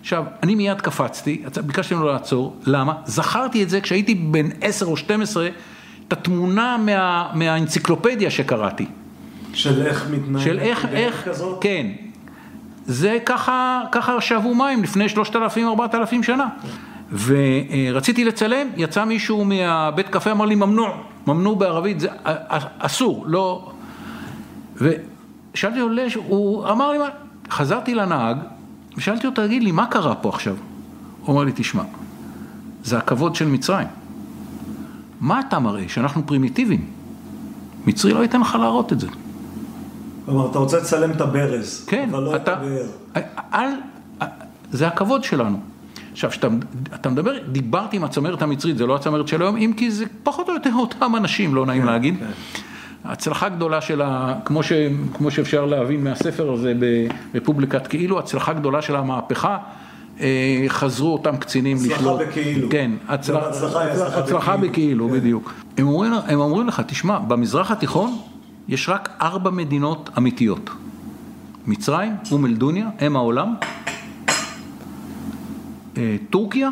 עכשיו, אני מיד קפצתי, ביקשתי ממנו לעצור, למה? זכרתי את זה כשהייתי בן 10 או 12, את התמונה מה, מהאנציקלופדיה שקראתי. של איך מתנהל? של איך, איך, כזאת? כן. זה ככה, ככה שאבו מים לפני 3,000-4,000 שנה. ורציתי לצלם, יצא מישהו מהבית קפה, אמר לי ממנוע, ממנוע בערבית, זה אסור, לא... ושאלתי לו, הוא אמר לי, מה? חזרתי לנהג, ושאלתי אותו, תגיד לי, מה קרה פה עכשיו? הוא אמר לי, תשמע, זה הכבוד של מצרים. מה אתה מראה? שאנחנו פרימיטיביים. מצרי לא ייתן לך להראות את זה. כלומר, אתה רוצה לצלם את הברז, כן, אבל לא אתה, את הבאר. אל, זה הכבוד שלנו. עכשיו, כשאתה מדבר, דיברתי עם הצמרת המצרית, זה לא הצמרת של היום, אם כי זה פחות או יותר אותם אנשים, לא נעים כן, להגיד. כן. הצלחה גדולה של ה... כמו, ש, כמו שאפשר להבין מהספר הזה ברפובליקת כאילו, הצלחה גדולה של המהפכה. אה, חזרו אותם קצינים לשלוט. הצלחה בכאילו. כן, הצלח, הצלחה, הצלחה, הצלחה בכאילו, בכאילו כן. בדיוק. הם אומרים, הם אומרים לך, תשמע, במזרח התיכון יש רק ארבע מדינות אמיתיות. מצרים, אום אל-דוניה, אם העולם, אה, טורקיה,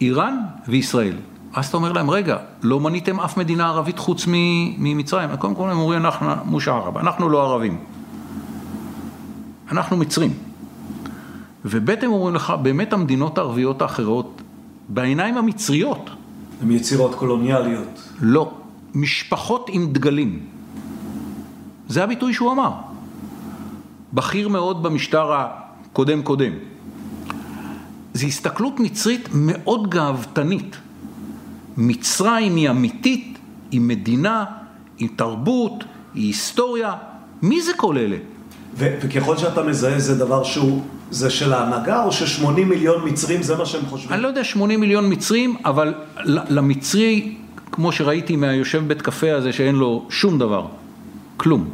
איראן וישראל. אז אתה אומר להם, רגע, לא מניתם אף מדינה ערבית חוץ ממצרים? קודם כל הם אומרים, אנחנו מוש ערב, אנחנו לא ערבים. אנחנו מצרים. וב' הם אומרים לך, באמת המדינות הערביות האחרות, בעיניים המצריות. הן יצירות קולוניאליות. לא, משפחות עם דגלים. זה הביטוי שהוא אמר. בכיר מאוד במשטר הקודם קודם. זו הסתכלות מצרית מאוד גאוותנית. מצרים היא אמיתית, היא מדינה, היא תרבות, היא היסטוריה. מי זה כל אלה? ו- וככל שאתה מזהה זה דבר שהוא, זה של ההנהגה או ש-80 מיליון מצרים זה מה שהם חושבים? אני לא יודע 80 מיליון מצרים, אבל למצרי, כמו שראיתי מהיושב בית קפה הזה שאין לו שום דבר, כלום.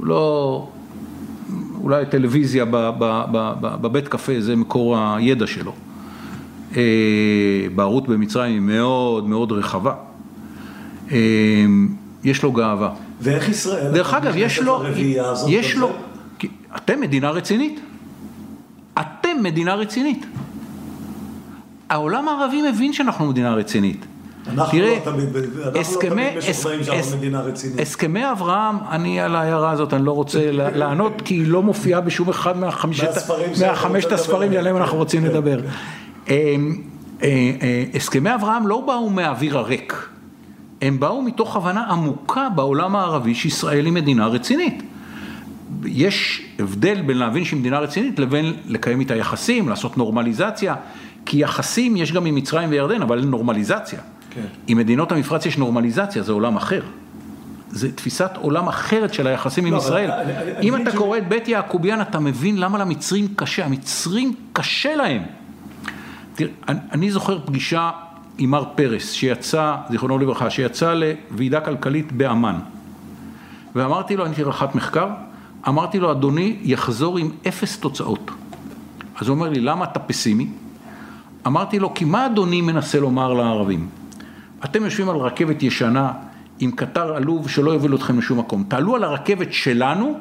לא, אולי טלוויזיה בבית קפה זה מקור הידע שלו. אה, בערות במצרים היא מאוד מאוד רחבה. אה, יש לו גאווה. ואיך ישראל? דרך אגב, יש לו, יש לו, אתם מדינה רצינית. אתם מדינה רצינית. העולם הערבי מבין שאנחנו מדינה רצינית. אנחנו תראה, לא תמיד, אנחנו הסכמי, לא תמיד משוכנעים שאנחנו מדינה רצינית. הסכמי אברהם, אני על ההערה הזאת, אני לא רוצה לענות, כי היא לא מופיעה בשום אחד מהחמשת הספרים שעליהם אנחנו רוצים כן, לדבר. אה, אה, הסכמי אברהם לא באו מהאוויר הריק, הם באו מתוך הבנה עמוקה בעולם הערבי שישראל היא מדינה רצינית. יש הבדל בין להבין שהיא מדינה רצינית לבין לקיים איתה יחסים, לעשות נורמליזציה, כי יחסים יש גם עם מצרים וירדן, אבל אין נורמליזציה. כן. עם מדינות המפרץ יש נורמליזציה, זה עולם אחר. זה תפיסת עולם אחרת של היחסים לא, עם ישראל. אני, אם אני אתה ש... קורא את בית יעקוביאן, אתה מבין למה למצרים קשה. המצרים קשה להם. תראה, אני, זוכר פגישה עם מר פרס, שיצא, זיכרונו לברכה, שיצא לוועידה כלכלית באמ"ן. ואמרתי לו, אני הייתי רח"ט מחקר, אמרתי לו, אדוני יחזור עם אפס תוצאות. אז הוא אומר לי, למה אתה פסימי? אמרתי לו, כי מה אדוני מנסה לומר לערבים? אתם יושבים על רכבת ישנה עם קטר עלוב שלא יוביל אתכם לשום מקום. תעלו על הרכבת שלנו,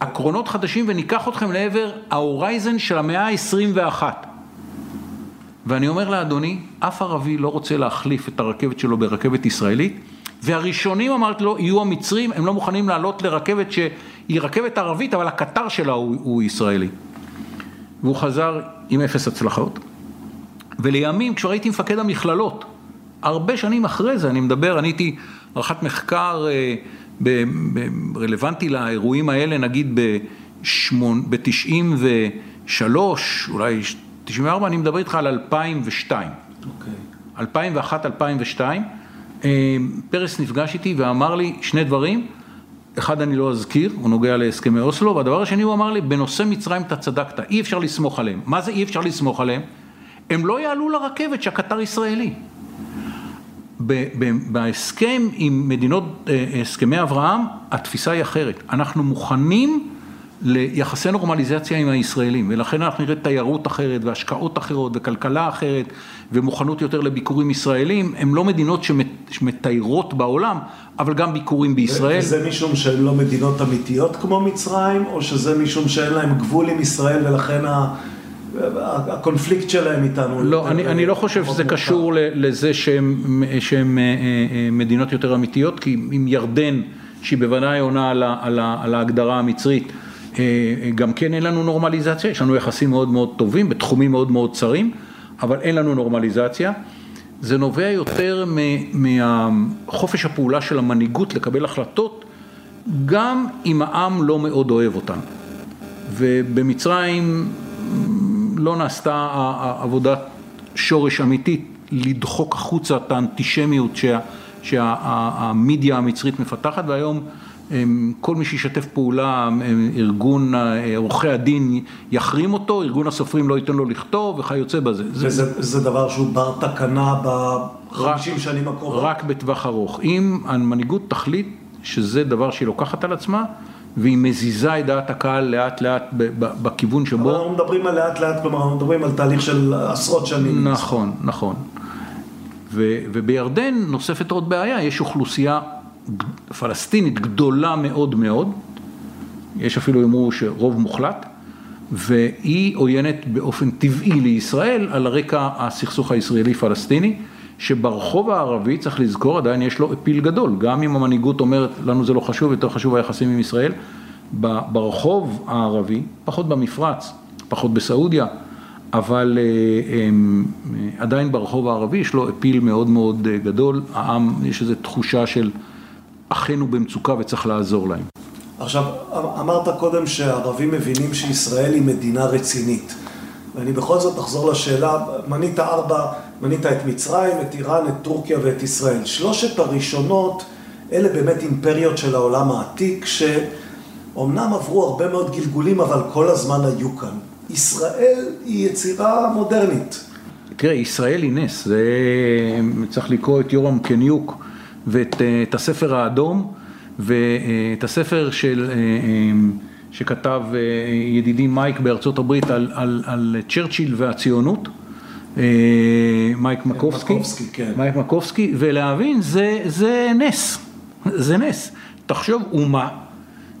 עקרונות חדשים וניקח אתכם לעבר ה horizon של המאה ה-21. ואני אומר לאדוני, אף ערבי לא רוצה להחליף את הרכבת שלו ברכבת ישראלית, והראשונים אמרתי לו, יהיו המצרים, הם לא מוכנים לעלות לרכבת שהיא רכבת ערבית, אבל הקטר שלה הוא, הוא ישראלי. והוא חזר עם אפס הצלחות. ולימים, כשראיתי מפקד המכללות, הרבה שנים אחרי זה, אני מדבר, אני הייתי ערכת מחקר אה, רלוונטי לאירועים האלה, נגיד ב-93, אולי 94, אני מדבר איתך על 2002. אוקיי. 2001-2002, אה, פרס נפגש איתי ואמר לי שני דברים, אחד אני לא אזכיר, הוא נוגע להסכמי אוסלו, והדבר השני הוא אמר לי, בנושא מצרים אתה צדקת, אי אפשר לסמוך עליהם. מה זה אי אפשר לסמוך עליהם? הם לא יעלו לרכבת שהקטר ישראלי. בהסכם עם מדינות, אה, הסכמי אברהם, התפיסה היא אחרת. אנחנו מוכנים ליחסי נורמליזציה עם הישראלים, ולכן אנחנו נראה תיירות אחרת והשקעות אחרות וכלכלה אחרת ומוכנות יותר לביקורים ישראלים, הן לא מדינות שמתיירות בעולם, אבל גם ביקורים בישראל. וזה משום שהן לא מדינות אמיתיות כמו מצרים, או שזה משום שאין להן גבול עם ישראל ולכן ה... הקונפליקט שלהם איתנו. לא, אני, אני לא חושב שזה קשור לזה שהן אה, אה, מדינות יותר אמיתיות, כי עם ירדן, שהיא בוודאי עונה על, על, על ההגדרה המצרית, גם כן אין לנו נורמליזציה, יש לנו יחסים מאוד מאוד טובים בתחומים מאוד מאוד צרים, אבל אין לנו נורמליזציה. זה נובע יותר מחופש הפעולה של המנהיגות לקבל החלטות, גם אם העם לא מאוד אוהב אותן. ובמצרים לא נעשתה עבודת שורש אמיתית לדחוק החוצה את האנטישמיות שה, שהמידיה המצרית מפתחת, והיום כל מי שישתף פעולה, ארגון אה, עורכי הדין יחרים אותו, ארגון הסופרים לא ייתן לו לכתוב וכיוצא בזה. וזה זה דבר שהוא בר תקנה בחמישים שנים הקרובות? רק בטווח ארוך. אם המנהיגות תחליט שזה דבר שהיא לוקחת על עצמה, והיא מזיזה את דעת הקהל לאט לאט בכיוון שבו... אבל אנחנו מדברים על לאט לאט, כלומר אנחנו מדברים על תהליך של עשרות שנים. נכון, נכון. ובירדן נוספת עוד בעיה, יש אוכלוסייה פלסטינית גדולה מאוד מאוד, יש אפילו יאמרו שרוב מוחלט, והיא עוינת באופן טבעי לישראל על הרקע הסכסוך הישראלי-פלסטיני, שברחוב הערבי, צריך לזכור, עדיין יש לו אפיל גדול, גם אם המנהיגות אומרת לנו זה לא חשוב, יותר חשוב היחסים עם ישראל, ברחוב הערבי, פחות במפרץ, פחות בסעודיה, אבל אה, הם, עדיין ברחוב הערבי יש לו אפיל מאוד מאוד אה, גדול, העם, יש איזו תחושה של אחינו במצוקה וצריך לעזור להם. עכשיו, אמרת קודם שהערבים מבינים שישראל היא מדינה רצינית. ואני בכל זאת אחזור לשאלה, מנית ארבע, מנית את מצרים, את איראן, את טורקיה ואת ישראל. שלושת הראשונות, אלה באמת אימפריות של העולם העתיק, שאומנם עברו הרבה מאוד גלגולים, אבל כל הזמן היו כאן. ישראל היא יצירה מודרנית. תראה, ישראל היא נס, זה... צריך לקרוא את יורם קניוק. ואת אה, הספר האדום ואת הספר של, אה, אה, שכתב ידידי מייק בארצות הברית על, על, על צ'רצ'יל והציונות, מייק מקובסקי, מקובסקי כן. מייק מקובסקי, ולהבין זה, זה נס, זה נס. תחשוב אומה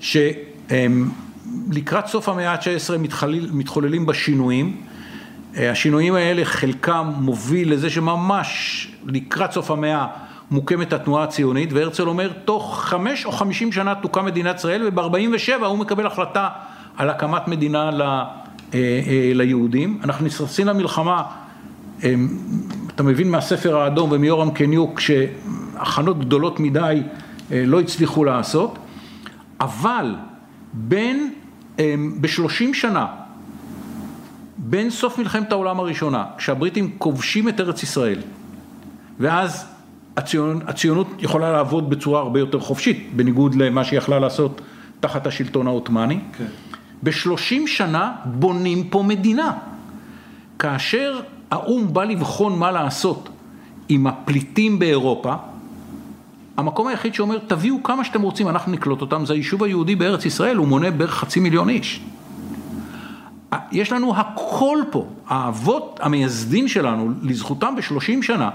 שלקראת סוף המאה ה-19 מתחוללים בה שינויים, השינויים האלה חלקם מוביל לזה שממש לקראת סוף המאה מוקמת התנועה הציונית, והרצל אומר, תוך חמש או חמישים שנה תוקם מדינת ישראל, וב-47 הוא מקבל החלטה על הקמת מדינה ל, אה, אה, ליהודים. אנחנו נכנסים למלחמה, אה, אתה מבין מהספר האדום ומיורם קניוק, שהכנות גדולות מדי לא הצליחו לעשות, אבל בין, בשלושים שנה, בין סוף מלחמת העולם הראשונה, כשהבריטים כובשים את ארץ ישראל, ואז הציונות, הציונות יכולה לעבוד בצורה הרבה יותר חופשית, בניגוד למה שהיא יכלה לעשות תחת השלטון העות'מאני. כן. בשלושים שנה בונים פה מדינה. כאשר האו"ם בא לבחון מה לעשות עם הפליטים באירופה, המקום היחיד שאומר תביאו כמה שאתם רוצים, אנחנו נקלוט אותם, זה היישוב היהודי בארץ ישראל, הוא מונה בערך חצי מיליון איש. יש לנו הכל פה, האבות המייסדים שלנו, לזכותם בשלושים שנה,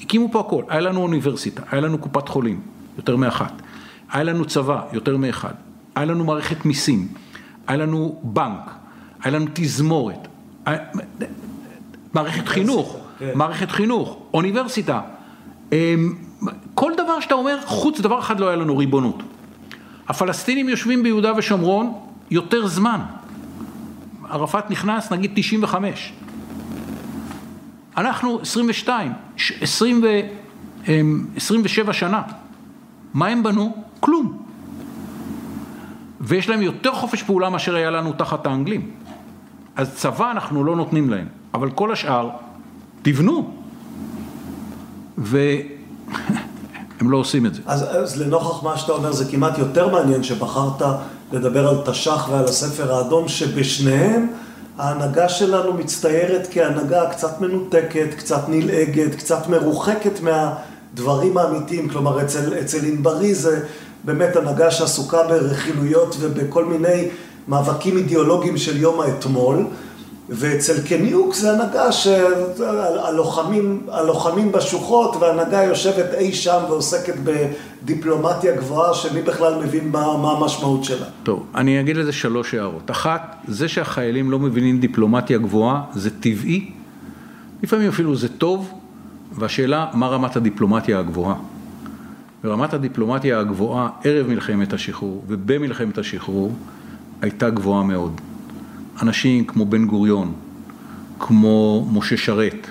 הקימו פה הכל, היה לנו אוניברסיטה, היה לנו קופת חולים, יותר מאחת, היה לנו צבא, יותר מאחד, היה לנו מערכת מיסים, היה לנו בנק, היה לנו תזמורת, היה... מערכת חינוך, כן. מערכת חינוך, אוניברסיטה, אמ, כל דבר שאתה אומר, חוץ דבר אחד לא היה לנו ריבונות. הפלסטינים יושבים ביהודה ושומרון יותר זמן. ערפאת נכנס נגיד 95, אנחנו 22, 20 ו, 27 שנה. מה הם בנו? כלום. ויש להם יותר חופש פעולה מאשר היה לנו תחת האנגלים. אז צבא אנחנו לא נותנים להם, אבל כל השאר, תבנו. והם לא עושים את זה. אז, אז לנוכח מה שאתה אומר, זה כמעט יותר מעניין שבחרת לדבר על תש"ח ועל הספר האדום, שבשניהם ההנהגה שלנו מצטיירת כהנהגה קצת מנותקת, קצת נלעגת, קצת מרוחקת מהדברים האמיתיים. כלומר, אצל, אצל ענברי זה באמת הנהגה שעסוקה ברכילויות ובכל מיני מאבקים אידיאולוגיים של יום האתמול. ואצל קניוק זה הנהגה שהלוחמים הלוחמים בשוחות והנהגה יושבת אי שם ועוסקת בדיפלומטיה גבוהה שמי בכלל מבין מה, מה המשמעות שלה. טוב, אני אגיד לזה שלוש הערות. אחת, זה שהחיילים לא מבינים דיפלומטיה גבוהה זה טבעי, לפעמים אפילו זה טוב, והשאלה מה רמת הדיפלומטיה הגבוהה. ורמת הדיפלומטיה הגבוהה ערב מלחמת השחרור ובמלחמת השחרור הייתה גבוהה מאוד. אנשים כמו בן גוריון, כמו משה שרת,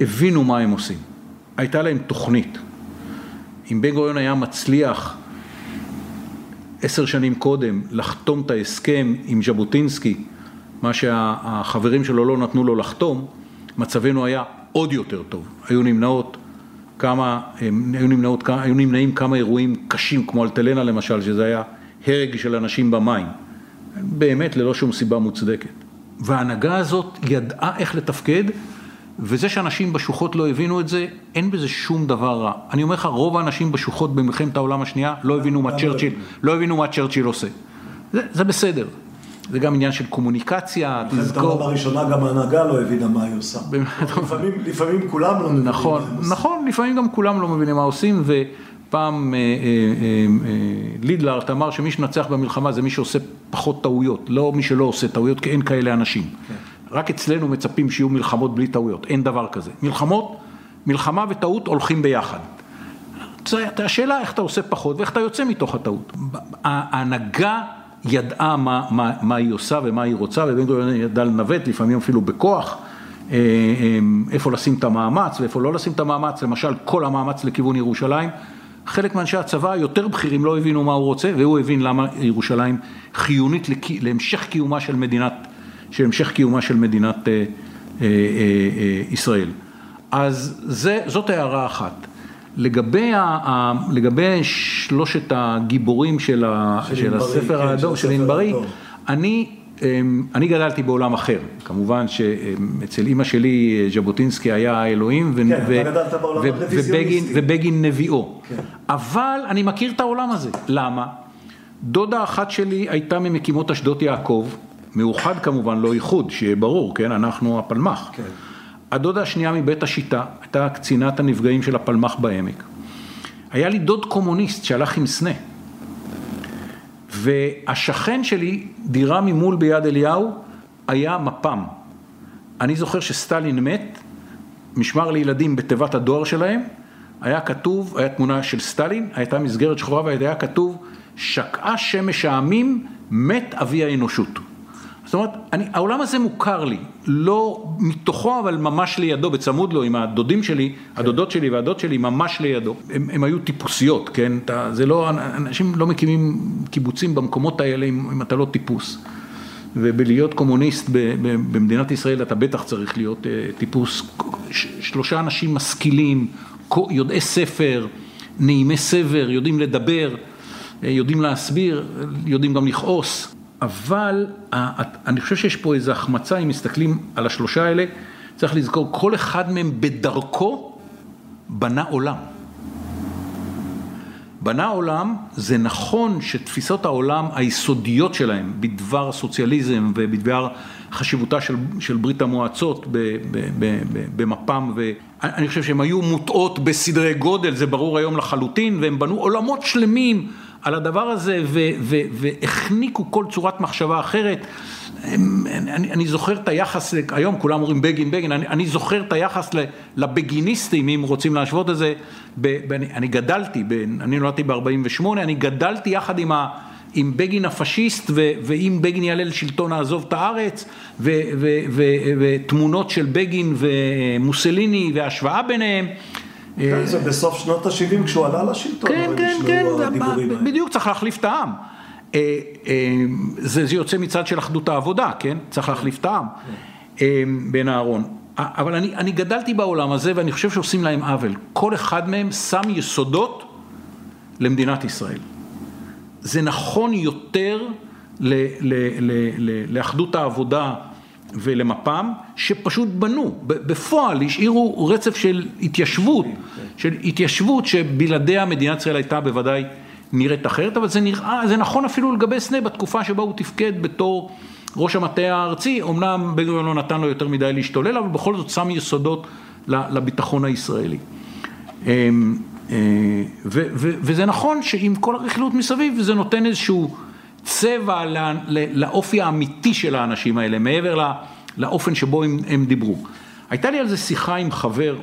הבינו מה הם עושים. הייתה להם תוכנית. אם בן גוריון היה מצליח עשר שנים קודם לחתום את ההסכם עם ז'בוטינסקי, מה שהחברים שלו לא נתנו לו לחתום, מצבנו היה עוד יותר טוב. היו נמנעות כמה, היו, נמנעות, היו נמנעים כמה אירועים קשים כמו אלטלנה למשל, שזה היה הרג של אנשים במים. באמת ללא שום סיבה מוצדקת. וההנהגה הזאת ידעה איך לתפקד, וזה שאנשים בשוחות לא הבינו את זה, אין בזה שום דבר רע. אני אומר לך, רוב האנשים בשוחות במלחמת העולם השנייה לא הבינו מה צ'רצ'יל, לא הבינו מה צ'רצ'יל עושה. זה, זה בסדר. זה גם עניין של קומוניקציה, תזכור. במלחמת העולם הראשונה גם ההנהגה לא הבינה מה היא עושה. לפעמים, לפעמים כולם לא מבינים נכון, מה הם עושים. נכון, לפעמים גם כולם לא מבינים מה עושים, ו... פעם אה, אה, אה, לידלארט אמר שמי שנצח במלחמה זה מי שעושה פחות טעויות, לא מי שלא עושה טעויות, כי אין כאלה אנשים. כן. רק אצלנו מצפים שיהיו מלחמות בלי טעויות, אין דבר כזה. מלחמות, מלחמה וטעות הולכים ביחד. השאלה איך אתה עושה פחות ואיך אתה יוצא מתוך הטעות. ההנהגה ידעה מה, מה, מה היא עושה ומה היא רוצה, ובן גוריון ידע לנווט, לפעמים אפילו בכוח, איפה לשים את המאמץ ואיפה לא לשים את המאמץ, למשל כל המאמץ לכיוון ירושלים. חלק מאנשי הצבא היותר בכירים לא הבינו מה הוא רוצה, והוא הבין למה ירושלים חיונית להמשך קיומה של מדינת, של המשך קיומה של מדינת אה, אה, אה, אה, ישראל. אז זה, זאת הערה אחת. לגבי, ה, לגבי שלושת הגיבורים של, ה, של, של הספר כן, האדום, של ענברי, אני אני גדלתי בעולם אחר, כמובן שאצל אימא שלי ז'בוטינסקי היה האלוהים כן, ובגין, ובגין נביאו, כן. אבל אני מכיר את העולם הזה, למה? דודה אחת שלי הייתה ממקימות אשדות יעקב, מאוחד כמובן, לא איחוד, שיהיה ברור, כן, אנחנו הפלמ"ח. כן. הדודה השנייה מבית השיטה, הייתה קצינת הנפגעים של הפלמ"ח בעמק. היה לי דוד קומוניסט שהלך עם סנה. והשכן שלי, דירה ממול ביד אליהו, היה מפ"ם. אני זוכר שסטלין מת, משמר לילדים בתיבת הדואר שלהם, היה כתוב, היה תמונה של סטלין, הייתה מסגרת שחורה והיה כתוב, שקעה שמש העמים, מת אבי האנושות. זאת אומרת, אני, העולם הזה מוכר לי, לא מתוכו אבל ממש לידו, בצמוד לו עם הדודים שלי, כן. הדודות שלי והדוד שלי ממש לידו. הם, הם היו טיפוסיות, כן? אתה, זה לא, אנשים לא מקימים קיבוצים במקומות האלה אם, אם אתה לא טיפוס. ובלהיות קומוניסט ב, ב, במדינת ישראל אתה בטח צריך להיות uh, טיפוס, שלושה אנשים משכילים, יודעי ספר, נעימי סבר, יודעים לדבר, אה, יודעים להסביר, יודעים גם לכעוס. אבל אני חושב שיש פה איזו החמצה, אם מסתכלים על השלושה האלה, צריך לזכור, כל אחד מהם בדרכו בנה עולם. בנה עולם, זה נכון שתפיסות העולם היסודיות שלהם בדבר הסוציאליזם ובדבר חשיבותה של, של ברית המועצות במפ"ם, ואני חושב שהן היו מוטעות בסדרי גודל, זה ברור היום לחלוטין, והם בנו עולמות שלמים על הדבר הזה והחניקו כל צורת מחשבה אחרת. אני, אני זוכר את היחס, היום כולם אומרים בגין, בגין, אני, אני זוכר את היחס לבגיניסטים, אם רוצים להשוות את זה, ב, ב, אני, אני גדלתי, ב, אני נולדתי ב-48, אני גדלתי יחד עם, ה, עם בגין הפשיסט, ו, ואם בגין יעלה לשלטון נעזוב את הארץ, ו, ו, ו, ותמונות של בגין ומוסליני והשוואה ביניהם. כן, זה בסוף שנות ה-70 כשהוא עלה לשלטון, כן, כן, כן. בדיוק, צריך להחליף את העם. אה, אה, זה יוצא מצד של אחדות העבודה, כן? צריך להחליף את העם אה, בין אהרון. אבל אני, אני גדלתי בעולם הזה ואני חושב שעושים להם עוול. כל אחד מהם שם יסודות למדינת ישראל. זה נכון יותר ל, ל, ל, ל, לאחדות העבודה ולמפ"ם, שפשוט בנו, בפועל השאירו רצף של התיישבות, של התיישבות שבלעדיה מדינת ישראל הייתה בוודאי נראית אחרת, אבל זה נראה, זה נכון אפילו לגבי סנה בתקופה שבה הוא תפקד בתור ראש המטה הארצי, אמנם בן גוריון לא נתן לו יותר מדי להשתולל, אבל בכל זאת שם יסודות לביטחון הישראלי. אמ, אה, ו- ו- וזה נכון שעם כל הרכילות מסביב זה נותן איזשהו צבע לא- ל- לאופי האמיתי של האנשים האלה, מעבר לא- לאופן שבו הם, הם דיברו. הייתה לי על זה שיחה עם חבר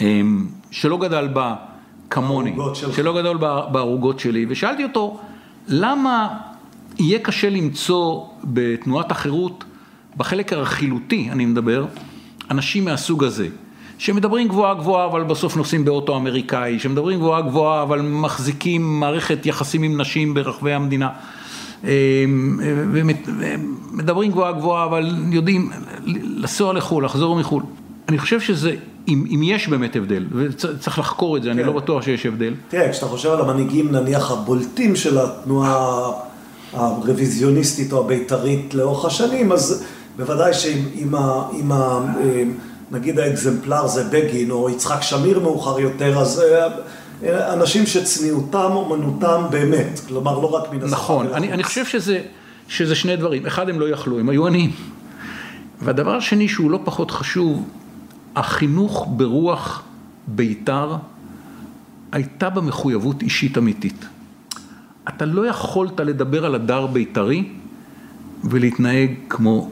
אמ, שלא גדל בה כמוני. שלא גדל בערוגות שלי, ושאלתי אותו, למה יהיה קשה למצוא בתנועת החירות, בחלק הרכילותי, אני מדבר, אנשים מהסוג הזה, שמדברים גבוהה גבוהה אבל בסוף נוסעים באוטו אמריקאי, שמדברים גבוהה גבוהה אבל מחזיקים מערכת יחסים עם נשים ברחבי המדינה. אה, ומדברים גבוהה גבוהה אבל יודעים לנסוע לחו"ל, לחזור מחו"ל. אני חושב שזה, אם, אם יש באמת הבדל, וצריך לחקור את זה, אני כן. לא בטוח שיש הבדל. תראה, כשאתה חושב על המנהיגים נניח הבולטים של התנועה הרוויזיוניסטית או הבית"רית לאורך השנים, אז בוודאי שאם אם ה- אם ה- אה, נגיד האקזמפלר זה בגין או יצחק שמיר מאוחר יותר, אז אה, אה, אנשים שצניעותם, אומנותם באמת, כלומר לא רק מן השפה נכון. אני, אני חושב שזה, שזה שני דברים, אחד הם לא יכלו, הם היו עניים. והדבר השני שהוא לא פחות חשוב, החינוך ברוח בית"ר הייתה בה מחויבות אישית אמיתית. אתה לא יכולת לדבר על הדר בית"רי ולהתנהג כמו,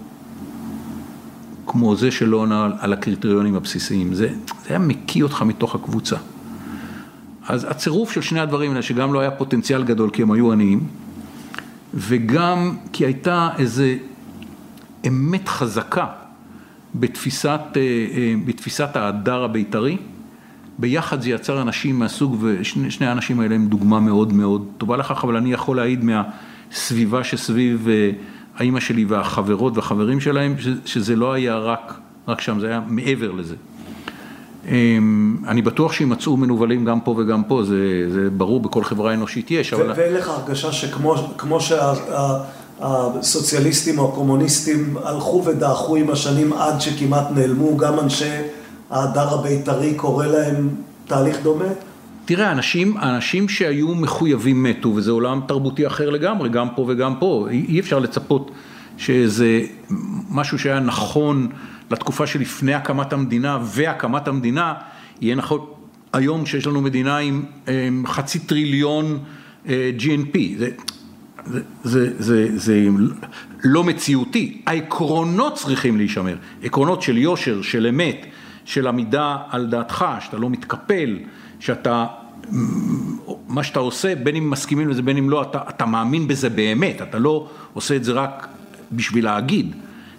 כמו זה שלא עונה על- על הקריטריונים הבסיסיים. זה, זה היה מקיא אותך מתוך הקבוצה. אז הצירוף של שני הדברים האלה, שגם לא היה פוטנציאל גדול כי הם היו עניים, וגם כי הייתה איזה אמת חזקה בתפיסת, אה, אה, בתפיסת ההדר הבית"רי, ביחד זה יצר אנשים מהסוג, ושני שני האנשים האלה הם דוגמה מאוד מאוד טובה לכך, אבל אני יכול להעיד מהסביבה שסביב אה, האימא שלי והחברות והחברים שלהם, שזה לא היה רק, רק שם, זה היה מעבר לזה. אמ, אני בטוח שימצאו מנוולים גם פה וגם פה, זה, זה ברור, בכל חברה אנושית יש, אבל... ואין לך הרגשה שכמו כמו שהסוציאליסטים או הקומוניסטים הלכו ודעכו עם השנים עד שכמעט נעלמו, גם אנשי ההדר הבית"רי קורא להם תהליך דומה? תראה, אנשים, אנשים שהיו מחויבים מתו, וזה עולם תרבותי אחר לגמרי, גם פה וגם פה. אי אפשר לצפות שזה משהו שהיה נכון לתקופה שלפני הקמת המדינה והקמת המדינה, יהיה נכון היום שיש לנו מדינה עם, עם חצי טריליון אה, GNP. זה, זה, זה, זה, זה לא מציאותי, העקרונות צריכים להישמר, עקרונות של יושר, של אמת, של עמידה על דעתך, שאתה לא מתקפל, שאתה, מה שאתה עושה, בין אם מסכימים לזה, בין אם לא, אתה, אתה מאמין בזה באמת, אתה לא עושה את זה רק בשביל להגיד.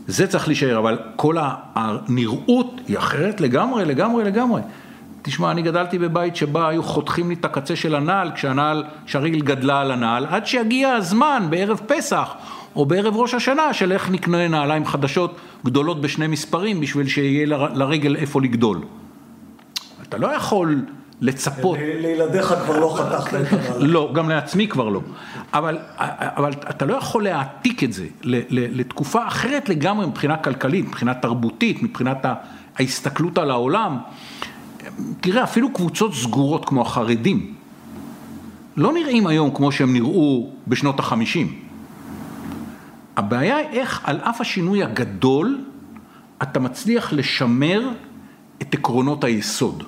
זה צריך להישאר, אבל כל הנראות היא אחרת לגמרי, לגמרי, לגמרי. תשמע, אני גדלתי בבית שבה היו חותכים לי את הקצה של הנעל כשהנעל, כשהרגל גדלה על הנעל, עד שיגיע הזמן בערב פסח או בערב ראש השנה של איך נקנה נעליים חדשות גדולות בשני מספרים בשביל שיהיה לרגל איפה לגדול. אתה לא יכול לצפות. לילדיך כבר לא חתכת את הנעל. לא, גם לעצמי כבר לא. אבל, אבל אתה לא יכול להעתיק את זה לתקופה אחרת לגמרי מבחינה כלכלית, מבחינה תרבותית, מבחינת ההסתכלות על העולם. תראה, אפילו קבוצות סגורות כמו החרדים, לא נראים היום כמו שהם נראו בשנות החמישים. הבעיה היא איך על אף השינוי הגדול, אתה מצליח לשמר את עקרונות היסוד.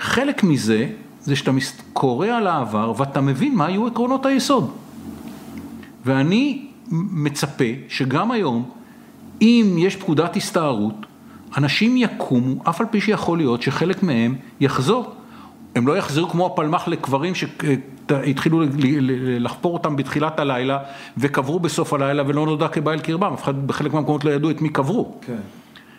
חלק מזה, זה שאתה קורא על העבר ואתה מבין מה היו עקרונות היסוד. ואני מצפה שגם היום, אם יש פקודת הסתערות, אנשים יקומו, אף על פי שיכול להיות שחלק מהם יחזור. הם לא יחזרו כמו הפלמ"ח לקברים שהתחילו לחפור אותם בתחילת הלילה וקברו בסוף הלילה ולא נודע כבעל קרבם, אף אחד בחלק מהמקומות לא ידעו את מי קברו. כן.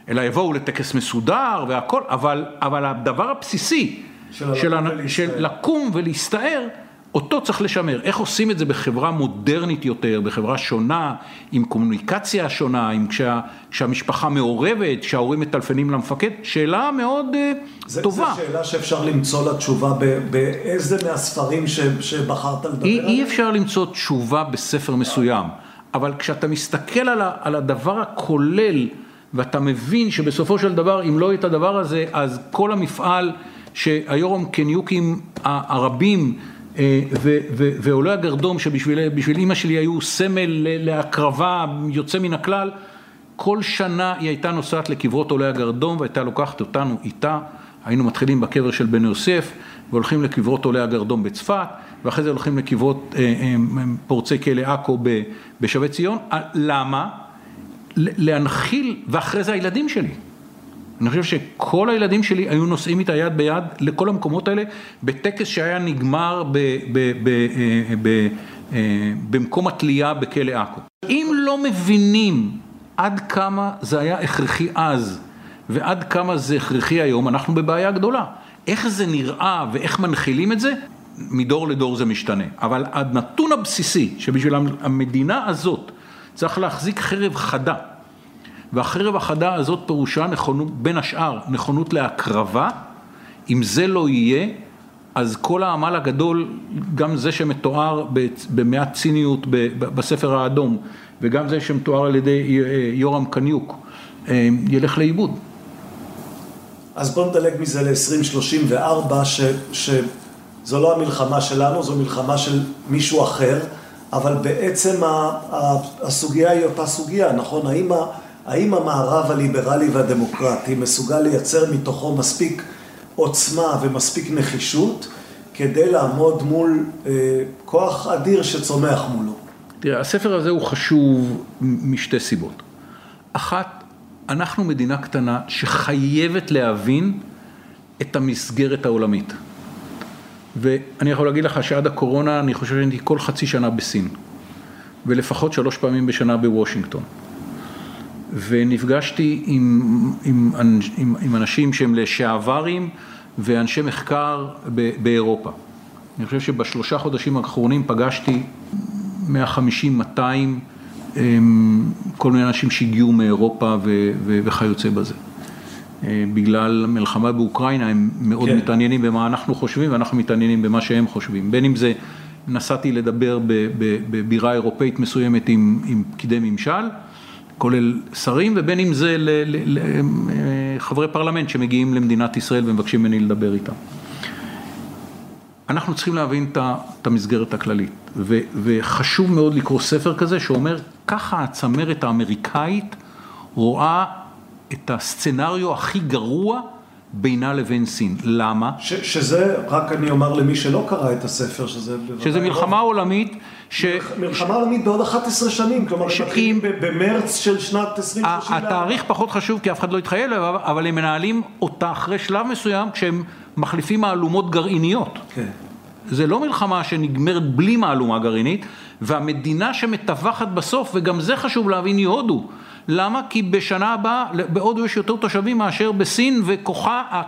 אלא יבואו לטקס מסודר והכל, אבל, אבל הדבר הבסיסי של של, ולהסתער. של לקום ולהסתער, אותו צריך לשמר. איך עושים את זה בחברה מודרנית יותר, בחברה שונה, עם קומוניקציה שונה, עם כשה, כשהמשפחה מעורבת, כשההורים מטלפנים למפקד? שאלה מאוד אה, זה, טובה. זו שאלה שאפשר למצוא לה תשובה ב- באיזה מהספרים ש, שבחרת לדבר עליהם? אי אפשר למצוא תשובה בספר מסוים, אבל כשאתה מסתכל על, ה, על הדבר הכולל ואתה מבין שבסופו של דבר אם לא יהיה את הדבר הזה אז כל המפעל שהיורם קניוקים הרבים אה, ועולי הגרדום שבשביל בשביל אימא שלי היו סמל להקרבה יוצא מן הכלל, כל שנה היא הייתה נוסעת לקברות עולי הגרדום והייתה לוקחת אותנו איתה, היינו מתחילים בקבר של בן יוסף והולכים לקברות עולי הגרדום בצפת ואחרי זה הולכים לקברות אה, אה, פורצי כלא עכו בשבי ציון, למה? להנחיל, ואחרי זה הילדים שלי. אני חושב שכל הילדים שלי היו נוסעים איתה יד ביד לכל המקומות האלה בטקס שהיה נגמר ב, ב, ב, אה, אה, במקום התלייה בכלא עכו. אם לא מבינים עד כמה זה היה הכרחי אז ועד כמה זה הכרחי היום, אנחנו בבעיה גדולה. איך זה נראה ואיך מנחילים את זה, מדור לדור זה משתנה. אבל הנתון הבסיסי שבשביל המדינה הזאת צריך להחזיק חרב חדה. והחרב החדה הזאת פירושה נכונות, בין השאר, נכונות להקרבה. אם זה לא יהיה, אז כל העמל הגדול, גם זה שמתואר במעט ציניות בספר האדום, וגם זה שמתואר על ידי אה, יורם קניוק, אה, ילך לאיבוד. אז בוא נדלג מזה ל-2034, ש, שזו לא המלחמה שלנו, זו מלחמה של מישהו אחר, אבל בעצם הסוגיה היא אותה סוגיה, נכון? האם, האם המערב הליברלי והדמוקרטי מסוגל לייצר מתוכו מספיק עוצמה ומספיק נחישות כדי לעמוד מול אה, כוח אדיר שצומח מולו? תראה, הספר הזה הוא חשוב משתי סיבות. אחת, אנחנו מדינה קטנה שחייבת להבין את המסגרת העולמית. ואני יכול להגיד לך שעד הקורונה אני חושב שהייתי כל חצי שנה בסין, ולפחות שלוש פעמים בשנה בוושינגטון. ונפגשתי עם, עם, עם, עם אנשים שהם לשעברים ואנשי מחקר ב, באירופה. אני חושב שבשלושה חודשים האחרונים פגשתי 150-200 כל מיני אנשים שהגיעו מאירופה ו- ו- וכיוצא בזה. אה, בגלל המלחמה באוקראינה הם מאוד כן. מתעניינים במה אנחנו חושבים ואנחנו מתעניינים במה שהם חושבים. בין אם זה נסעתי לדבר בבירה אירופאית מסוימת עם, עם פקידי ממשל, כולל שרים, ובין אם זה ל- ל- ל- אה, פרלמנט שמגיעים למדינת ישראל ומבקשים ממני לדבר איתם. אנחנו צריכים להבין את המסגרת הכללית, ו, וחשוב מאוד לקרוא ספר כזה שאומר ככה הצמרת האמריקאית רואה את הסצנריו הכי גרוע בינה לבין סין. למה? ש, שזה, רק אני אומר למי שלא קרא את הספר, שזה. שזה לא- מלחמה עולמית, ש... מלחמה עולמית בעוד 11 שנים, כלומר, שאם- מתחילים ב- במרץ של שנת 2034. התאריך פחות חשוב כי אף אחד לא התחייב אבל הם מנהלים אותה אחרי שלב מסוים כשהם מחליפים מהלומות גרעיניות. כן. זה לא מלחמה שנגמרת בלי מהלומה גרעינית, והמדינה שמטווחת בסוף, וגם זה חשוב להבין, היא הודו. למה? כי בשנה הבאה בהודו יש יותר תושבים מאשר בסין, וכוחה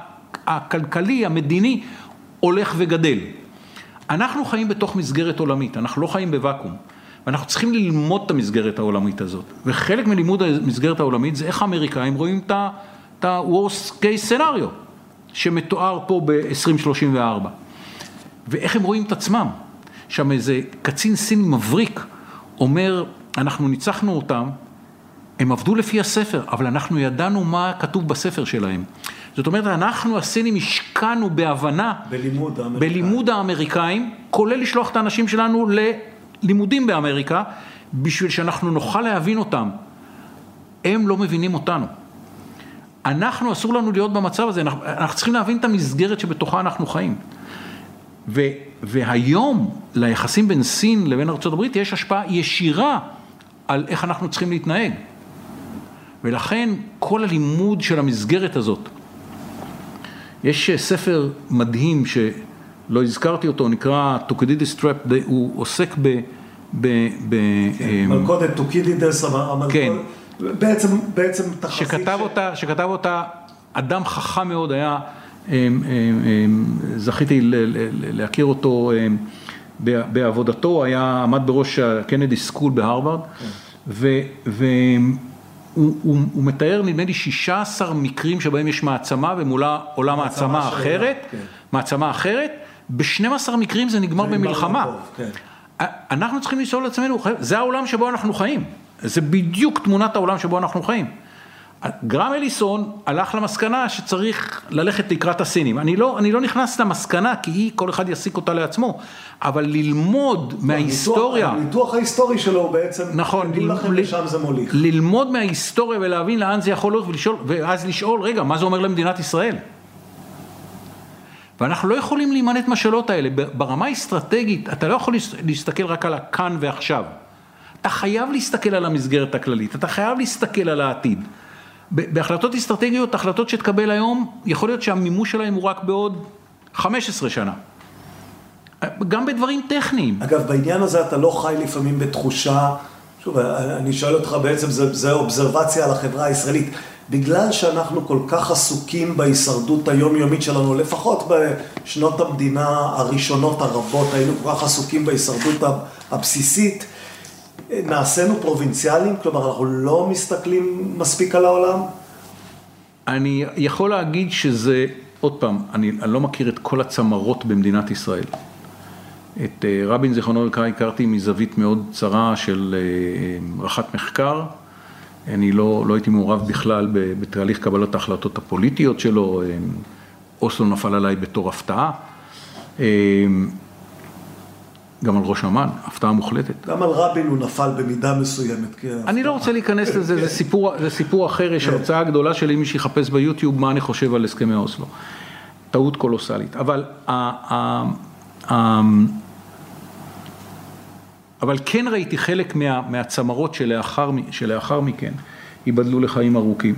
הכלכלי, המדיני, הולך וגדל. אנחנו חיים בתוך מסגרת עולמית, אנחנו לא חיים בוואקום. ואנחנו צריכים ללמוד את המסגרת העולמית הזאת. וחלק מלימוד המסגרת העולמית זה איך האמריקאים רואים את ה-Worst case scenario שמתואר פה ב-2034. ואיך הם רואים את עצמם. שם איזה קצין סיני מבריק אומר, אנחנו ניצחנו אותם, הם עבדו לפי הספר, אבל אנחנו ידענו מה כתוב בספר שלהם. זאת אומרת, אנחנו הסינים השקענו בהבנה, בלימוד האמריקאי. בלימוד האמריקאים, כולל לשלוח את האנשים שלנו ללימודים באמריקה, בשביל שאנחנו נוכל להבין אותם. הם לא מבינים אותנו. אנחנו, אסור לנו להיות במצב הזה, אנחנו, אנחנו צריכים להבין את המסגרת שבתוכה אנחנו חיים. ו, והיום ליחסים בין סין לבין ארה"ב יש השפעה ישירה על איך אנחנו צריכים להתנהג. ולכן כל הלימוד של המסגרת הזאת, יש ספר מדהים שלא הזכרתי אותו, נקרא Tukidides Trap, הוא עוסק ב... ב, ב מלכודת טוקידידס, כן. בעצם, בעצם תחזית שכתב ש... אותה, שכתב אותה אדם חכם מאוד היה, אמ, אמ, אמ, זכיתי ל- ל- ל- להכיר אותו בעבודתו, היה, עמד בראש ה-Kennedy School בהרווארד, והוא הוא, הוא מתאר נדמה לי 16 מקרים שבהם יש מעצמה ומולו עולה מעצמה מעצמה אחרת, כן. מעצמה אחרת, ב-12 מקרים זה נגמר במלחמה. בטוב, כן. אנחנו צריכים לשאול את עצמנו, חבר'ה, זה העולם שבו אנחנו חיים, זה בדיוק תמונת העולם שבו אנחנו חיים. גרם אליסון הלך למסקנה שצריך ללכת לקראת הסינים. אני לא, אני לא נכנס למסקנה כי היא, כל אחד יסיק אותה לעצמו, אבל ללמוד מההיסטוריה, הניתוח, ההיסטורי שלו בעצם, נכון, תדעו לכם ל- לשם זה מוליך. ללמוד מההיסטוריה ולהבין לאן זה יכול להיות ולשאול, ואז לשאול, רגע, מה זה אומר למדינת ישראל? ואנחנו לא יכולים להימנט מהשאלות האלה. ברמה האסטרטגית, אתה לא יכול להס- להסתכל רק על הכאן ועכשיו. אתה חייב להסתכל על המסגרת הכללית, אתה חייב להסתכל על העתיד. בהחלטות אסטרטגיות, החלטות שתקבל היום, יכול להיות שהמימוש שלהם הוא רק בעוד 15 שנה. גם בדברים טכניים. אגב, בעניין הזה אתה לא חי לפעמים בתחושה, שוב, אני שואל אותך בעצם, זה, זה אובזרבציה על החברה הישראלית. בגלל שאנחנו כל כך עסוקים בהישרדות היומיומית שלנו, לפחות בשנות המדינה הראשונות הרבות, היינו כל כך עסוקים בהישרדות הבסיסית, נעשינו פרובינציאליים, כלומר אנחנו לא מסתכלים מספיק על העולם? אני יכול להגיד שזה, עוד פעם, אני, אני לא מכיר את כל הצמרות במדינת ישראל. את אה, רבין זיכרונו לברכה הכרתי מזווית מאוד צרה של אה, רח"ט מחקר. אני לא, לא הייתי מעורב בכלל בתהליך קבלת ההחלטות הפוליטיות שלו. אה, אוסלו נפל עליי בתור הפתעה. גם על ראש אמ"ן, הפתעה מוחלטת. גם על רבין הוא נפל במידה מסוימת. כי אני לא רוצה להיכנס לזה, זה סיפור, זה סיפור אחר, יש הרצאה גדולה שלי, מי שיחפש ביוטיוב מה אני חושב על הסכמי אוסלו. טעות קולוסלית. אבל, אבל כן ראיתי חלק מה, מהצמרות שלאחר, שלאחר מכן ייבדלו לחיים ארוכים.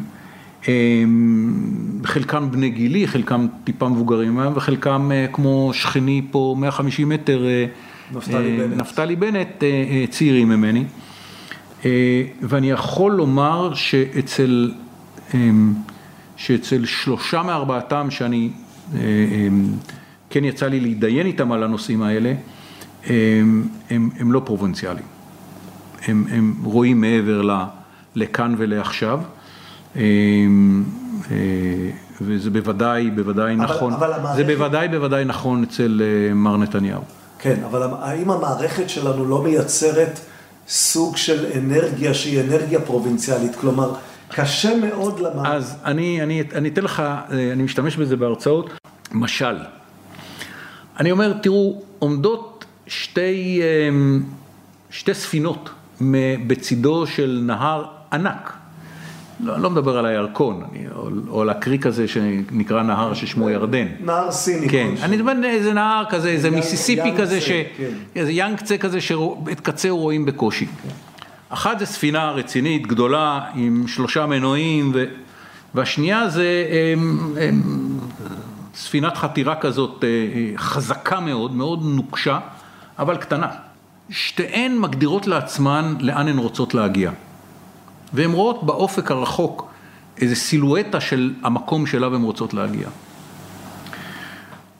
הם, חלקם בני גילי, חלקם טיפה מבוגרים, וחלקם אה, כמו שכני פה 150 מטר, אה, נפתלי אה, בנט. נפתלי בנט, אה, אה, צעירים ממני. ואני יכול לומר שאצל, שאצל שלושה מארבעתם שאני, כן יצא לי להתדיין איתם על הנושאים האלה, הם, הם, הם לא פרובינציאליים. הם, הם רואים מעבר ל- לכאן ולעכשיו. וזה בוודאי, בוודאי אבל- נכון, אבל זה בוודאי, בוודאי נכון אצל מר נתניהו. כן, אבל האם המערכת שלנו לא מייצרת סוג של אנרגיה שהיא אנרגיה פרובינציאלית? כלומר, קשה מאוד למערכת. אז אני, אני, אני אתן לך, אה, אני משתמש בזה בהרצאות, משל. אני אומר, תראו, עומדות שתי, אמ, שתי ספינות בצידו של נהר ענק. לא, אני לא מדבר על הירקון, אני, או, על הקריק הזה שנקרא נהר ששמו ירדן. נהר סיני כן. אני מדבר על איזה נהר כזה, איזה מיסיסיפי כזה. כן. איזה ינגצה כזה שאת קצהו רואים בקושי. אחת זה ספינה רצינית, גדולה, עם שלושה מנועים, ו... והשנייה זה הם, הם, ספינת חתירה כזאת אה, אה, חזקה מאוד, מאוד נוקשה, אבל קטנה. שתיהן מגדירות לעצמן לאן הן רוצות להגיע. והן רואות באופק הרחוק איזה סילואטה של המקום שאליו הן רוצות להגיע.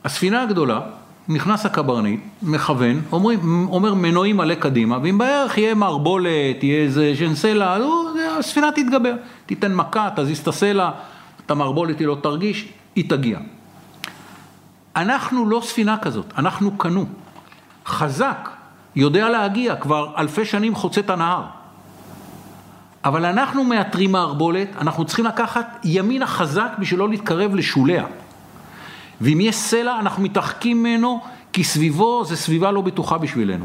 הספינה הגדולה, נכנס הקברניט, מכוון, אומרים, אומר מנועים מלא קדימה, ואם בערך יהיה מערבולת, יהיה איזה שנסלע, הספינה תתגבר. תיתן מכה, תזיז את הסלע, את המערבולת היא לא תרגיש, היא תגיע. אנחנו לא ספינה כזאת, אנחנו קנו. חזק, יודע להגיע, כבר אלפי שנים חוצה את הנהר. אבל אנחנו מאתרים מערבולת, אנחנו צריכים לקחת ימינה חזק בשביל לא להתקרב לשוליה. ואם יש סלע, אנחנו מתרחקים ממנו, כי סביבו זה סביבה לא בטוחה בשבילנו.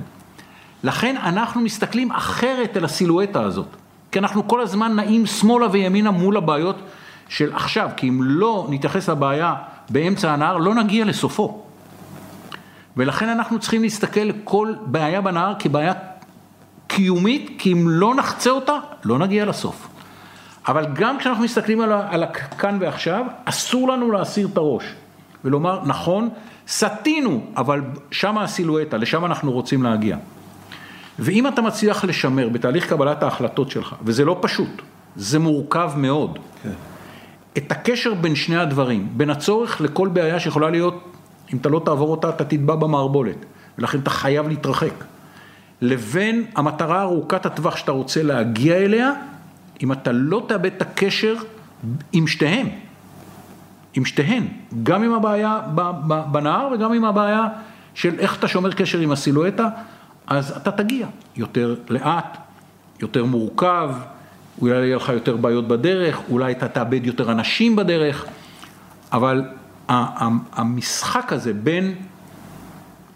לכן אנחנו מסתכלים אחרת על הסילואטה הזאת. כי אנחנו כל הזמן נעים שמאלה וימינה מול הבעיות של עכשיו, כי אם לא נתייחס לבעיה באמצע הנהר, לא נגיע לסופו. ולכן אנחנו צריכים להסתכל לכל בעיה בנהר כבעיה קיומית, כי אם לא נחצה אותה, לא נגיע לסוף. אבל גם כשאנחנו מסתכלים על, הכאן ועכשיו, אסור לנו להסיר את הראש. ולומר, נכון, סטינו, אבל שם הסילואטה, לשם אנחנו רוצים להגיע. ואם אתה מצליח לשמר בתהליך קבלת ההחלטות שלך, וזה לא פשוט, זה מורכב מאוד. כן. את הקשר בין שני הדברים, בין הצורך לכל בעיה שיכולה להיות, אם אתה לא תעבור אותה, אתה תטבע במערבולת, ולכן אתה חייב להתרחק, לבין המטרה ארוכת הטווח שאתה רוצה להגיע אליה, אם אתה לא תאבד את הקשר עם שתיהן, עם שתיהן, גם עם הבעיה בנהר וגם עם הבעיה של איך אתה שומר קשר עם הסילואטה, אז אתה תגיע יותר לאט, יותר מורכב, אולי יהיה לך יותר בעיות בדרך, אולי אתה תאבד יותר אנשים בדרך, אבל המשחק הזה בין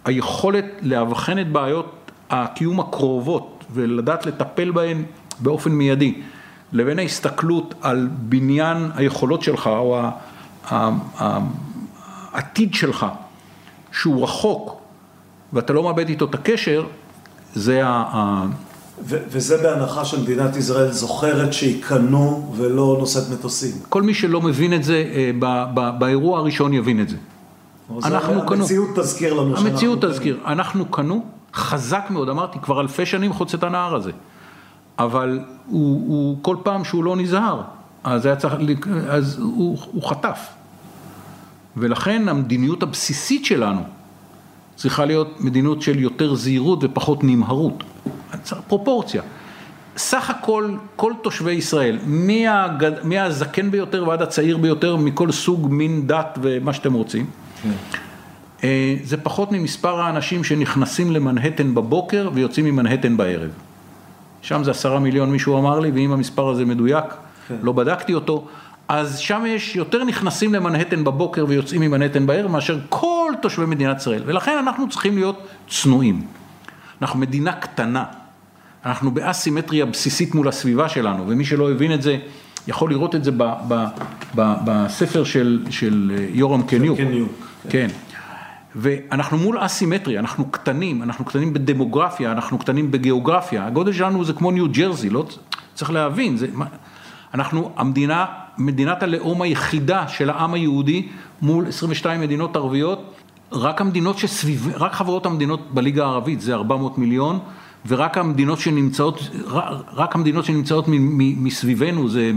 היכולת לאבחן את בעיות הקיום הקרובות ולדעת לטפל בהן באופן מיידי, לבין ההסתכלות על בניין היכולות שלך או העתיד שלך, שהוא רחוק ואתה לא מאבד איתו את הקשר, זה ה... וזה בהנחה שמדינת ישראל זוכרת שהיא קנו ולא נושאת מטוסים. כל מי שלא מבין את זה, אה, באירוע הראשון יבין את זה. אנחנו קנו. המציאות תזכיר לנו שאנחנו... המציאות תזכיר. אנחנו קנו, חזק מאוד, אמרתי, כבר אלפי שנים חוצה את הנהר הזה. אבל הוא, הוא כל פעם שהוא לא נזהר, אז, היה צריך, אז הוא, הוא חטף. ולכן המדיניות הבסיסית שלנו צריכה להיות מדיניות של יותר זהירות ופחות נמהרות. פרופורציה. סך הכל, כל תושבי ישראל, מהגד... מהזקן ביותר ועד הצעיר ביותר, מכל סוג, מין, דת ומה שאתם רוצים, כן. אה, זה פחות ממספר האנשים שנכנסים למנהטן בבוקר ויוצאים ממנהטן בערב. שם זה עשרה מיליון מישהו אמר לי, ואם המספר הזה מדויק, כן. לא בדקתי אותו, אז שם יש יותר נכנסים למנהטן בבוקר ויוצאים ממנהטן בערב מאשר כל תושבי מדינת ישראל, ולכן אנחנו צריכים להיות צנועים. אנחנו מדינה קטנה, אנחנו באסימטריה בסיסית מול הסביבה שלנו, ומי שלא הבין את זה, יכול לראות את זה ב, ב, ב, בספר של, של אה, יורם קניוק. קניוק. כן. כן. ואנחנו מול אסימטריה, אנחנו קטנים, אנחנו קטנים בדמוגרפיה, אנחנו קטנים בגיאוגרפיה, הגודל שלנו זה כמו ניו ג'רזי, לא צריך להבין, זה, אנחנו המדינה, מדינת הלאום היחידה של העם היהודי מול 22 מדינות ערביות, רק המדינות שסביב, רק חברות המדינות בליגה הערבית זה 400 מיליון, ורק המדינות שנמצאות, רק המדינות שנמצאות מסביבנו זה,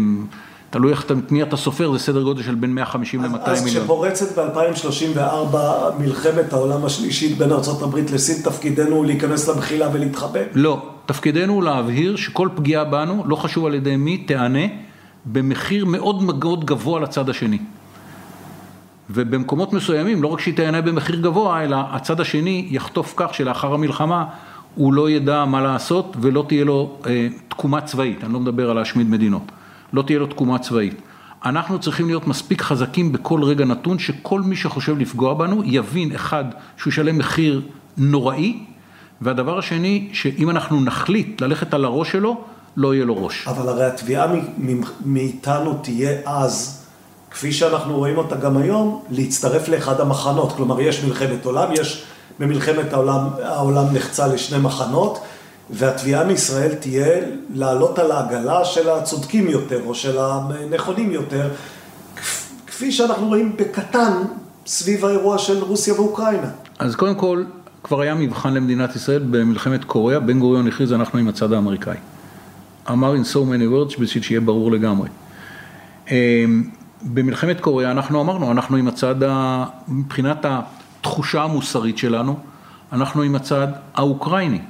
תלוי איך, את מי אתה סופר, זה סדר גודל של בין 150 ל-200 מיליון. אז כשפורצת ב-2034 מלחמת העולם השלישית בין ארה"ב לסין, תפקידנו להיכנס למחילה ולהתחבא? לא, תפקידנו להבהיר שכל פגיעה בנו, לא חשוב על ידי מי, תיענה במחיר מאוד מאוד גבוה לצד השני. ובמקומות מסוימים, לא רק שהיא תיהנה במחיר גבוה, אלא הצד השני יחטוף כך שלאחר המלחמה הוא לא ידע מה לעשות ולא תהיה לו אה, תקומה צבאית, אני לא מדבר על להשמיד מדינות, לא תהיה לו תקומה צבאית. אנחנו צריכים להיות מספיק חזקים בכל רגע נתון, שכל מי שחושב לפגוע בנו יבין, אחד, שהוא ישלם מחיר נוראי, והדבר השני, שאם אנחנו נחליט ללכת על הראש שלו, לא יהיה לו ראש. אבל הרי התביעה מאיתנו תהיה אז, כפי שאנחנו רואים אותה גם היום, להצטרף לאחד המחנות. כלומר, יש מלחמת עולם, יש במלחמת העולם, העולם נחצה לשני מחנות, והתביעה מישראל תהיה לעלות על העגלה של הצודקים יותר, או של הנכונים יותר, כפי שאנחנו רואים בקטן סביב האירוע של רוסיה ואוקראינה. אז קודם כל, כבר היה מבחן למדינת ישראל במלחמת קוריאה, בן גוריון הכריז אנחנו עם הצד האמריקאי. אמר in so many words בשביל שיהיה ברור לגמרי. אמ, במלחמת קוריאה אנחנו אמרנו, אנחנו עם הצד, ה... מבחינת התחושה המוסרית שלנו, אנחנו עם הצד האוקראיני.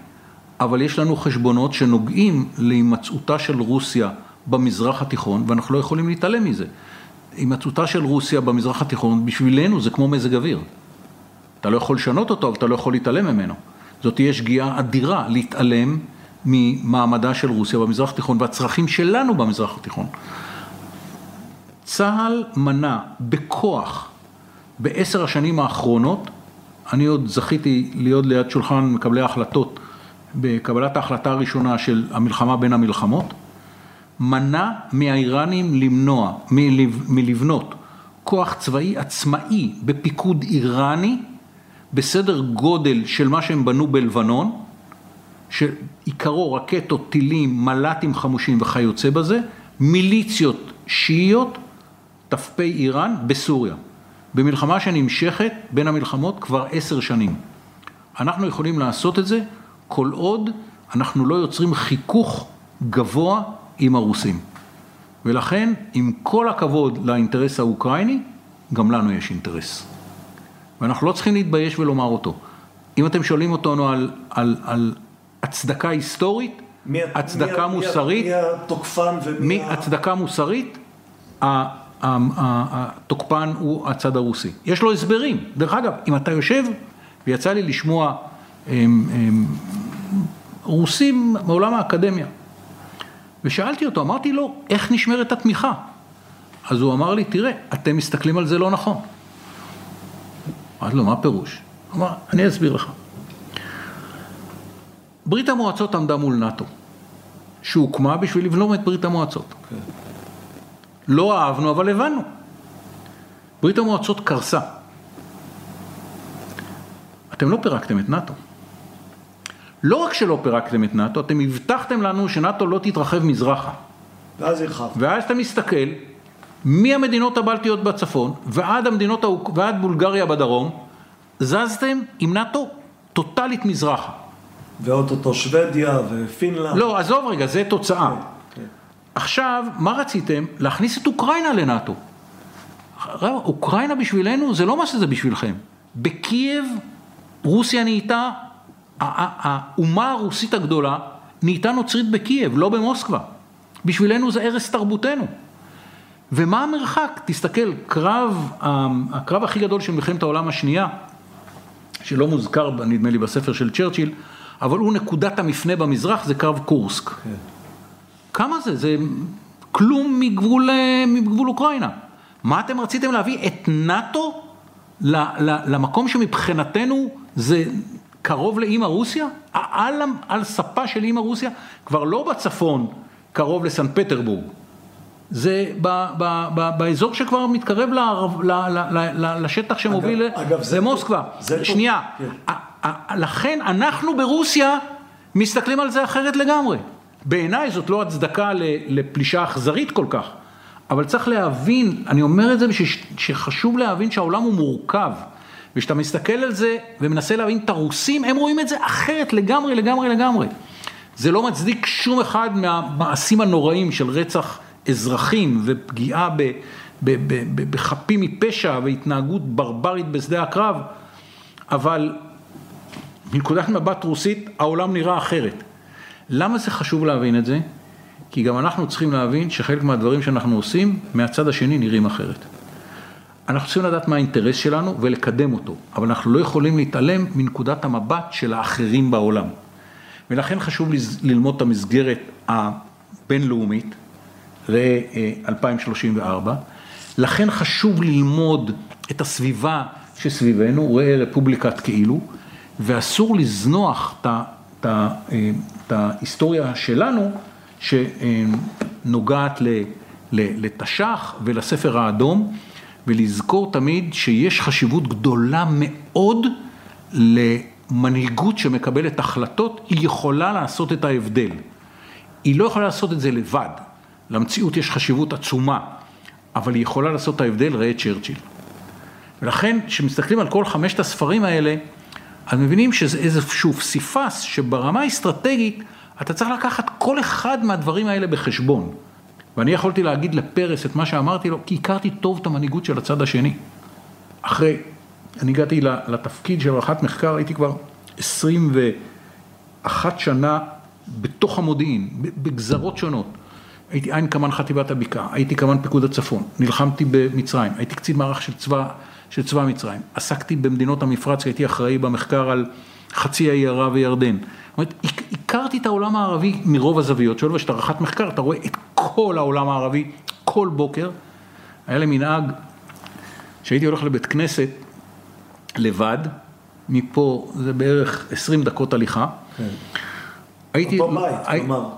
אבל יש לנו חשבונות שנוגעים להימצאותה של רוסיה במזרח התיכון, ואנחנו לא יכולים להתעלם מזה. הימצאותה של רוסיה במזרח התיכון, בשבילנו זה כמו מזג אוויר. אתה לא יכול לשנות אותו, אבל אתה לא יכול להתעלם ממנו. זאת תהיה שגיאה אדירה להתעלם ממעמדה של רוסיה במזרח התיכון והצרכים שלנו במזרח התיכון. צה"ל מנע בכוח בעשר השנים האחרונות, אני עוד זכיתי להיות ליד שולחן מקבלי ההחלטות בקבלת ההחלטה הראשונה של המלחמה בין המלחמות, מנע מהאיראנים למנוע, מלבנות כוח צבאי עצמאי בפיקוד איראני בסדר גודל של מה שהם בנו בלבנון, שעיקרו רקטות, טילים, מל"טים חמושים וכיוצא בזה, מיליציות שיעיות, ת"פ איראן בסוריה. במלחמה שנמשכת בין המלחמות כבר עשר שנים. אנחנו יכולים לעשות את זה כל עוד אנחנו לא יוצרים חיכוך גבוה עם הרוסים. ולכן, עם כל הכבוד לאינטרס האוקראיני, גם לנו יש אינטרס. ואנחנו לא צריכים להתבייש ולומר אותו. אם אתם שואלים אותנו על, על, על הצדקה היסטורית, מי, הצדקה מי, מוסרית, מי התוקפן ומי מי. הצדקה מוסרית, התוקפן הוא הצד הרוסי. יש לו הסברים. דרך אגב, אם אתה יושב, ויצא לי לשמוע רוסים מעולם האקדמיה, ושאלתי אותו, אמרתי לו, איך נשמרת התמיכה? אז הוא אמר לי, תראה, אתם מסתכלים על זה לא נכון. אמרתי לו, מה הפירוש? הוא אמר, אני אסביר לך. ברית המועצות עמדה מול נאט"ו, שהוקמה בשביל לבלום את ברית המועצות. לא אהבנו, אבל הבנו. ברית המועצות קרסה. אתם לא פירקתם את נאט"ו. לא רק שלא פירקתם את נאט"ו, אתם הבטחתם לנו שנאט"ו לא תתרחב מזרחה. ואז הרחב. ואז אתה מסתכל, מהמדינות הבלטיות בצפון ועד המדינות, ועד בולגריה בדרום, זזתם עם נאט"ו טוטאלית מזרחה. ואו-טו-טו שוודיה ופינלנד. לא, עזוב רגע, זה תוצאה. כן. עכשיו, מה רציתם? להכניס את אוקראינה לנאט"ו. אוקראינה בשבילנו זה לא מה שזה בשבילכם. בקייב רוסיה נהייתה, האומה הרוסית הגדולה נהייתה נוצרית בקייב, לא במוסקבה. בשבילנו זה ערש תרבותנו. ומה המרחק? תסתכל, קרב, הקרב הכי גדול של מלחמת העולם השנייה, שלא מוזכר נדמה לי בספר של צ'רצ'יל, אבל הוא נקודת המפנה במזרח, זה קרב קורסק. כמה זה? זה כלום מגבול, אה, מגבול אוקראינה. מה אתם רציתם להביא? את נאט"ו למקום שמבחינתנו זה קרוב לאימא רוסיה? על, על ספה של אימא רוסיה? כבר לא בצפון, קרוב לסן פטרבורג. זה ב, ב, ב, באזור שכבר מתקרב ל, ל, ל, ל, לשטח שמוביל אגב- אגב, זה למוסקבה. זה טוב. שנייה, כן. לכן אנחנו ברוסיה מסתכלים על זה אחרת לגמרי. בעיניי זאת לא הצדקה לפלישה אכזרית כל כך, אבל צריך להבין, אני אומר את זה בשביל שחשוב להבין שהעולם הוא מורכב, וכשאתה מסתכל על זה ומנסה להבין את הרוסים, הם רואים את זה אחרת לגמרי, לגמרי, לגמרי. זה לא מצדיק שום אחד מהמעשים הנוראים של רצח אזרחים ופגיעה ב- ב- ב- בחפים מפשע והתנהגות ברברית בשדה הקרב, אבל מנקודת מבט רוסית העולם נראה אחרת. למה זה חשוב להבין את זה? כי גם אנחנו צריכים להבין שחלק מהדברים שאנחנו עושים, מהצד השני נראים אחרת. אנחנו צריכים לדעת מה האינטרס שלנו ולקדם אותו, אבל אנחנו לא יכולים להתעלם מנקודת המבט של האחרים בעולם. ולכן חשוב ללמוד את המסגרת הבינלאומית, ראה אה, 2034, לכן חשוב ללמוד את הסביבה שסביבנו, ראה רפובליקת כאילו, ואסור לזנוח את ההיסטוריה שלנו, שנוגעת לתש"ח ולספר האדום, ולזכור תמיד שיש חשיבות גדולה מאוד למנהיגות שמקבלת החלטות, היא יכולה לעשות את ההבדל. היא לא יכולה לעשות את זה לבד, למציאות יש חשיבות עצומה, אבל היא יכולה לעשות את ההבדל, ראה צ'רצ'יל. ולכן, כשמסתכלים על כל חמשת הספרים האלה, אז מבינים שזה איזשהו פסיפס שברמה האסטרטגית, אתה צריך לקחת כל אחד מהדברים האלה בחשבון. ואני יכולתי להגיד לפרס את מה שאמרתי לו, כי הכרתי טוב את המנהיגות של הצד השני. אחרי, אני הגעתי לתפקיד של ערכת מחקר, הייתי כבר 21 שנה בתוך המודיעין, בגזרות שונות. הייתי עין קמ"ן חטיבת הבקעה, הייתי קמ"ן פיקוד הצפון, נלחמתי במצרים, הייתי קצין מערך של צבא, של צבא מצרים, עסקתי במדינות המפרץ, הייתי אחראי במחקר על חצי האי ערב וירדן. זאת אומרת, הכרתי את העולם הערבי מרוב הזוויות שלו, וכשאתה ערכת מחקר אתה רואה את כל העולם הערבי כל בוקר. היה לי מנהג שהייתי הולך לבית כנסת לבד, מפה זה בערך 20 דקות הליכה. כן. הייתי... אותו בית, הי... כלומר,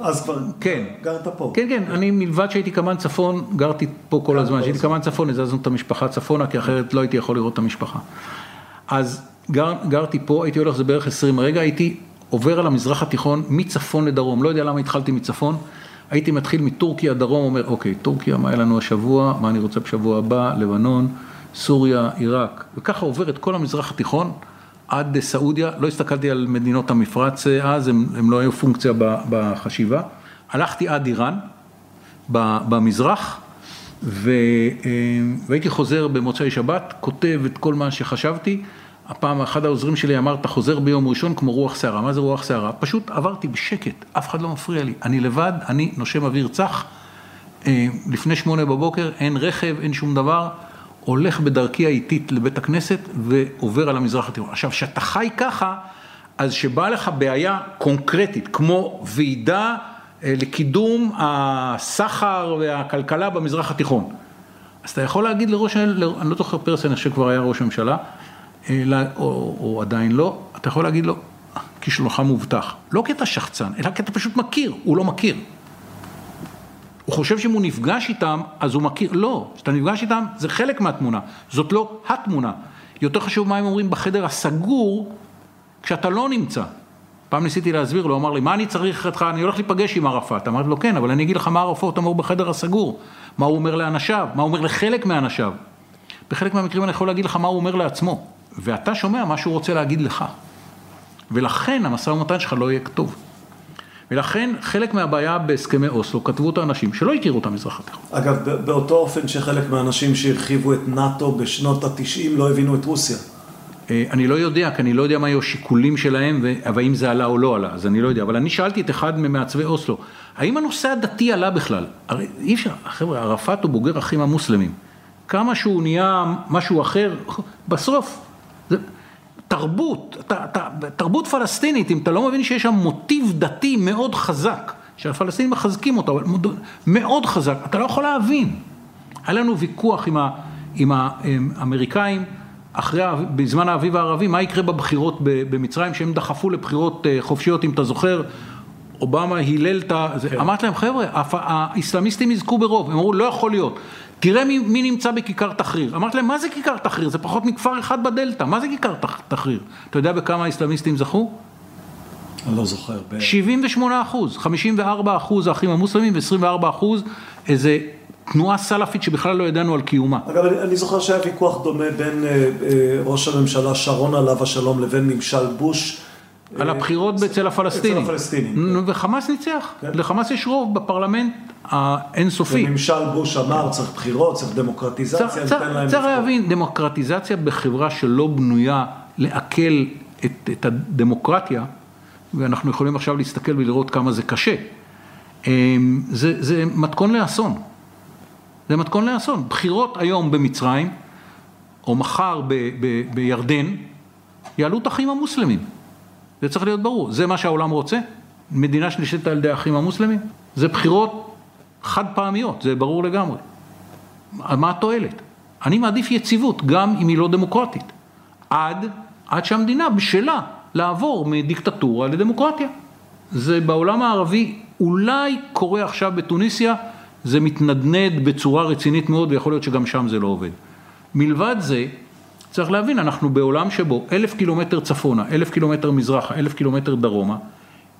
אז כבר כן. גרת פה. כן, כן, אני מלבד שהייתי קמ"ן צפון, גרתי פה כל הזמן, כשהייתי קמ"ן צפון הזזנו את המשפחה צפונה, כי אחרת לא הייתי יכול לראות את המשפחה. אז גר, גרתי פה, הייתי הולך זה בערך 20 רגע, הייתי עובר על המזרח התיכון מצפון לדרום, לא יודע למה התחלתי מצפון, הייתי מתחיל מטורקיה דרום, אומר אוקיי, טורקיה, מה היה לנו השבוע, מה אני רוצה בשבוע הבא, לבנון, סוריה, עיראק, וככה עובר את כל המזרח התיכון עד סעודיה, לא הסתכלתי על מדינות המפרץ אז, הם, הם לא היו פונקציה בחשיבה, הלכתי עד איראן, במזרח, ו, והייתי חוזר במוצאי שבת, כותב את כל מה שחשבתי. הפעם אחד העוזרים שלי אמר, אתה חוזר ביום ראשון כמו רוח סערה. מה זה רוח סערה? פשוט עברתי בשקט, אף אחד לא מפריע לי. אני לבד, אני נושם אוויר צח. לפני שמונה בבוקר, אין רכב, אין שום דבר. הולך בדרכי האיטית לבית הכנסת ועובר על המזרח התיכון. עכשיו, כשאתה חי ככה, אז שבא לך בעיה קונקרטית, כמו ועידה אה, לקידום הסחר והכלכלה במזרח התיכון. אז אתה יכול להגיד לראש, אני לא זוכר פרסן, אני חושב שכבר היה ראש הממשלה, או, או עדיין לא, אתה יכול להגיד לו, כישלונך מובטח. לא כי אתה שחצן, אלא כי אתה פשוט מכיר, הוא לא מכיר. הוא חושב שאם הוא נפגש איתם, אז הוא מכיר, לא, כשאתה נפגש איתם, זה חלק מהתמונה, זאת לא התמונה. יותר חשוב מה הם אומרים בחדר הסגור, כשאתה לא נמצא. פעם ניסיתי להסביר לו, אמר לי, מה אני צריך אותך, אני הולך להיפגש עם ערפאת. אמרתי לו, כן, אבל אני אגיד לך מה ערפאת אמר בחדר הסגור, מה הוא אומר לאנשיו, מה הוא אומר לחלק מאנשיו. בחלק מהמקרים אני יכול להגיד לך מה הוא אומר לעצמו, ואתה שומע מה שהוא רוצה להגיד לך. ולכן המשא ומתן שלך לא יהיה טוב. ולכן חלק מהבעיה בהסכמי אוסלו כתבו את האנשים שלא הכירו את המזרח התיכון. אגב, באותו אופן שחלק מהאנשים שהרחיבו את נאט"ו בשנות התשעים לא הבינו את רוסיה. אה, אני לא יודע, כי אני לא יודע מה היו השיקולים שלהם, והאם זה עלה או לא עלה, אז אני לא יודע. אבל אני שאלתי את אחד ממעצבי אוסלו, האם הנושא הדתי עלה בכלל? הרי אי אפשר, חבר'ה, ערפאת הוא בוגר אחים המוסלמים. כמה שהוא נהיה משהו אחר, בסוף, זה תרבות, ת, ת, תרבות פלסטינית, אם אתה לא מבין שיש שם מוטיב דתי מאוד חזק, שהפלסטינים מחזקים אותו, אבל מאוד חזק, אתה לא יכול להבין. היה לנו ויכוח עם, ה, עם האמריקאים, אחרי, בזמן האביב הערבי, מה יקרה בבחירות במצרים, שהם דחפו לבחירות אה, חופשיות, אם אתה זוכר, אובמה הילל את ה... כן. אמרתי להם, חבר'ה, האסלאמיסטים יזכו ברוב, הם אמרו, לא יכול להיות. תראה מי, מי נמצא בכיכר תחריר. אמרתי להם, מה זה כיכר תחריר? זה פחות מכפר אחד בדלתא, מה זה כיכר תחריר? אתה יודע בכמה האסלאמיסטים זכו? אני לא זוכר. 78 אחוז, 54 אחוז האחים המוסלמים ו-24 אחוז איזה תנועה סלאפית שבכלל לא ידענו על קיומה. אגב, אני, אני זוכר שהיה ויכוח דומה בין אה, אה, ראש הממשלה שרון עליו השלום לבין ממשל בוש. על הבחירות אצל הפלסטינים. אצל הפלסטינים. וחמאס ניצח. כן. לחמאס יש רוב בפרלמנט האינסופי. וממשל בוש אמר, צריך בחירות, צריך דמוקרטיזציה, ניתן להם... צריך להבין, דמוקרטיזציה בחברה שלא בנויה לעכל את, את הדמוקרטיה, ואנחנו יכולים עכשיו להסתכל ולראות כמה זה קשה. אמ, זה, זה מתכון לאסון. זה מתכון לאסון. בחירות היום במצרים, או מחר ב, ב, בירדן, יעלו את האחים המוסלמים. זה צריך להיות ברור. זה מה שהעולם רוצה? מדינה שנשלטת על ידי האחים המוסלמים? זה בחירות חד פעמיות, זה ברור לגמרי. מה התועלת? אני מעדיף יציבות, גם אם היא לא דמוקרטית. עד, עד שהמדינה בשלה לעבור מדיקטטורה לדמוקרטיה. זה בעולם הערבי אולי קורה עכשיו בתוניסיה, זה מתנדנד בצורה רצינית מאוד ויכול להיות שגם שם זה לא עובד. מלבד זה, צריך להבין, אנחנו בעולם שבו אלף קילומטר צפונה, אלף קילומטר מזרחה, אלף קילומטר דרומה,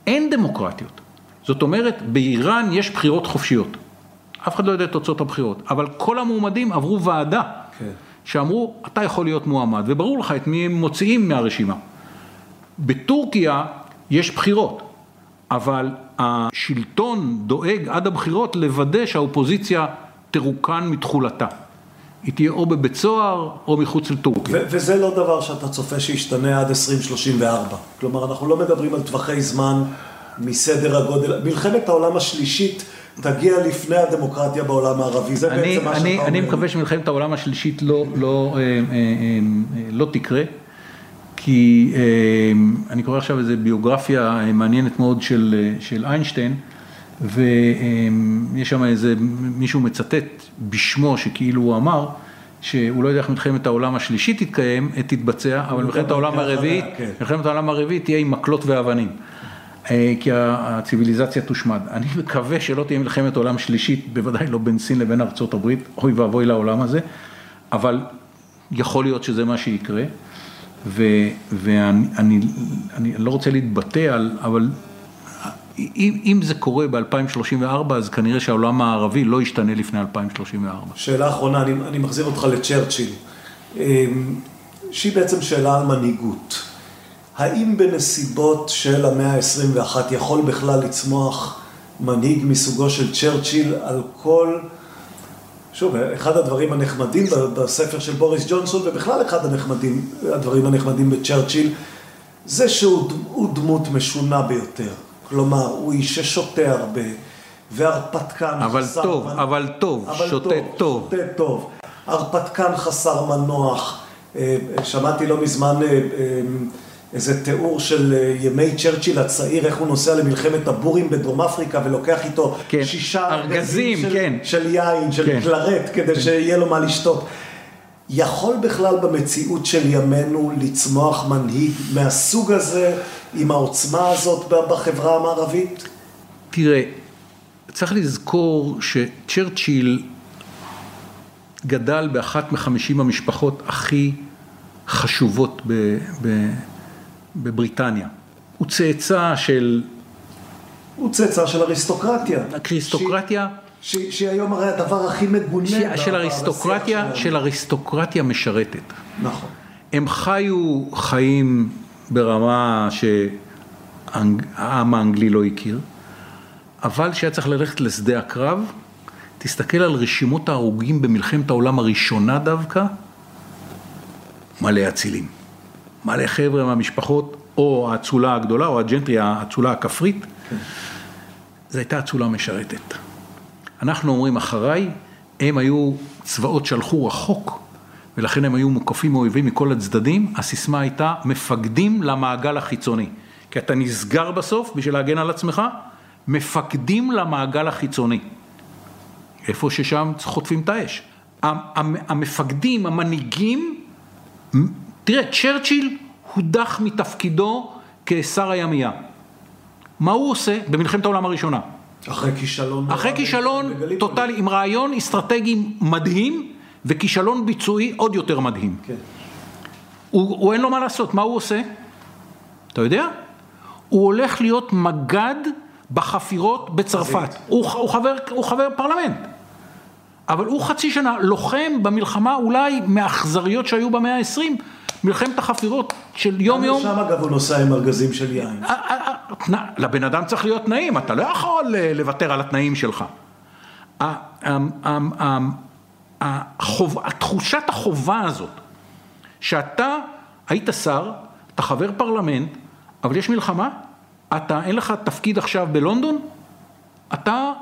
אין דמוקרטיות. זאת אומרת, באיראן יש בחירות חופשיות. אף אחד לא יודע את תוצאות הבחירות, אבל כל המועמדים עברו ועדה, כן. שאמרו, אתה יכול להיות מועמד, וברור לך את מי הם מוציאים מהרשימה. בטורקיה יש בחירות, אבל השלטון דואג עד הבחירות לוודא שהאופוזיציה תרוקן מתכולתה. היא תהיה או בבית סוהר או מחוץ לטורקיה. וזה לא דבר שאתה צופה שישתנה עד 2034. כלומר, אנחנו לא מדברים על טווחי זמן מסדר הגודל, מלחמת העולם השלישית תגיע לפני הדמוקרטיה בעולם הערבי, זה אני, בעצם מה שאתה אומר. אני מקווה שמלחמת העולם השלישית לא, לא, אה, לא תקרה. כי אני קורא עכשיו איזו ביוגרפיה מעניינת מאוד של, של איינשטיין, ויש שם איזה, מישהו מצטט בשמו שכאילו הוא אמר, שהוא לא יודע איך מלחמת העולם השלישית תתקיים, תתבצע, אבל מלחמת העולם הרביעית, כן. מלחמת העולם הרביעית תהיה עם מקלות ואבנים. כי הציוויליזציה תושמד. אני מקווה שלא תהיה מלחמת עולם שלישית, בוודאי לא בין סין לבין ארצות הברית, אוי ואבוי לעולם הזה, אבל יכול להיות שזה מה שיקרה. ואני אני, אני לא רוצה להתבטא על, אבל אם, אם זה קורה ב-2034, אז כנראה שהעולם הערבי לא ישתנה לפני 2034. שאלה אחרונה, אני, אני מחזיר אותך לצ'רצ'יל, אמ, שהיא בעצם שאלה על מנהיגות. האם בנסיבות של המאה ה-21 יכול בכלל לצמוח מנהיג מסוגו של צ'רצ'יל על כל... שוב, אחד הדברים הנחמדים בספר של בוריס ג'ונסון, ובכלל אחד הנחמדים, הדברים הנחמדים בצ'רצ'יל, זה שהוא דמות משונה ביותר. כלומר, הוא איש ששותה הרבה, והרפתקן אבל חסר... טוב, מנ... אבל טוב, אבל שותה טוב. טוב. שותה טוב. הרפתקן חסר מנוח. אה, שמעתי לא מזמן אה, אה, איזה תיאור של ימי צ'רצ'יל הצעיר, איך הוא נוסע למלחמת הבורים בדרום אפריקה ולוקח איתו כן. שישה ארגזים, של, כן. של יין, של כן. קלרט, כדי כן. שיהיה לו מה לשתות. יכול בכלל במציאות של ימינו לצמוח מנהיג מהסוג הזה, עם העוצמה הזאת בחברה המערבית? תראה, צריך לזכור שצ'רצ'יל גדל באחת מחמישים המשפחות הכי חשובות ב, ב, בבריטניה. הוא צאצא של... הוא צאצא של אריסטוקרטיה. אריסטוקרטיה... שהיא ש... היום הרי הדבר הכי מגונה. ש... של אריסטוקרטיה, של אריסטוקרטיה משרתת. נכון. הם חיו חיים ברמה שהעם האנגלי לא הכיר, אבל כשהיה צריך ללכת לשדה הקרב, תסתכל על רשימות ההרוגים במלחמת העולם הראשונה דווקא, מלא אצילים. מלא חבר'ה מהמשפחות, או האצולה הגדולה, או הג'נטרי, האצולה הכפרית. כן. זו הייתה אצולה משרתת. אנחנו אומרים אחריי, הם היו צבאות שהלכו רחוק, ולכן הם היו מוקפים מאויבים מכל הצדדים, הסיסמה הייתה מפקדים למעגל החיצוני. כי אתה נסגר בסוף בשביל להגן על עצמך, מפקדים למעגל החיצוני. איפה ששם חוטפים את האש. המפקדים, המנהיגים, תראה, צ'רצ'יל הודח מתפקידו כשר הימייה. מה הוא עושה במלחמת העולם הראשונה? אחרי כישלון. אחרי כישלון טוטאלי, עם רעיון אסטרטגי מדהים וכישלון ביצועי עוד יותר מדהים. כן. הוא, הוא אין לו מה לעשות, מה הוא עושה? אתה יודע? הוא הולך להיות מג"ד בחפירות בצרפת. הוא, הוא, חבר, הוא חבר פרלמנט. אבל הוא חצי שנה לוחם במלחמה אולי מהאכזריות שהיו במאה ה-20, מלחמת החפירות של יום יום. שם אגב הוא נוסע עם ארגזים של יין. לבן אדם צריך להיות תנאים, אתה לא יכול לוותר על התנאים שלך. תחושת החובה הזאת, שאתה היית שר, אתה חבר פרלמנט, אבל יש מלחמה, אתה, אין לך תפקיד עכשיו בלונדון, אתה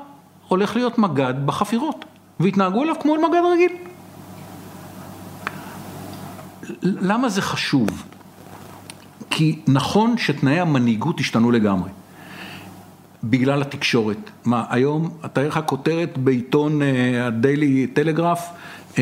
הולך להיות מג"ד בחפירות, והתנהגו אליו כמו אל מג"ד רגיל. למה זה חשוב? כי נכון שתנאי המנהיגות השתנו לגמרי. בגלל התקשורת. מה, היום, תאר לך כותרת בעיתון הדיילי uh, טלגרף, uh,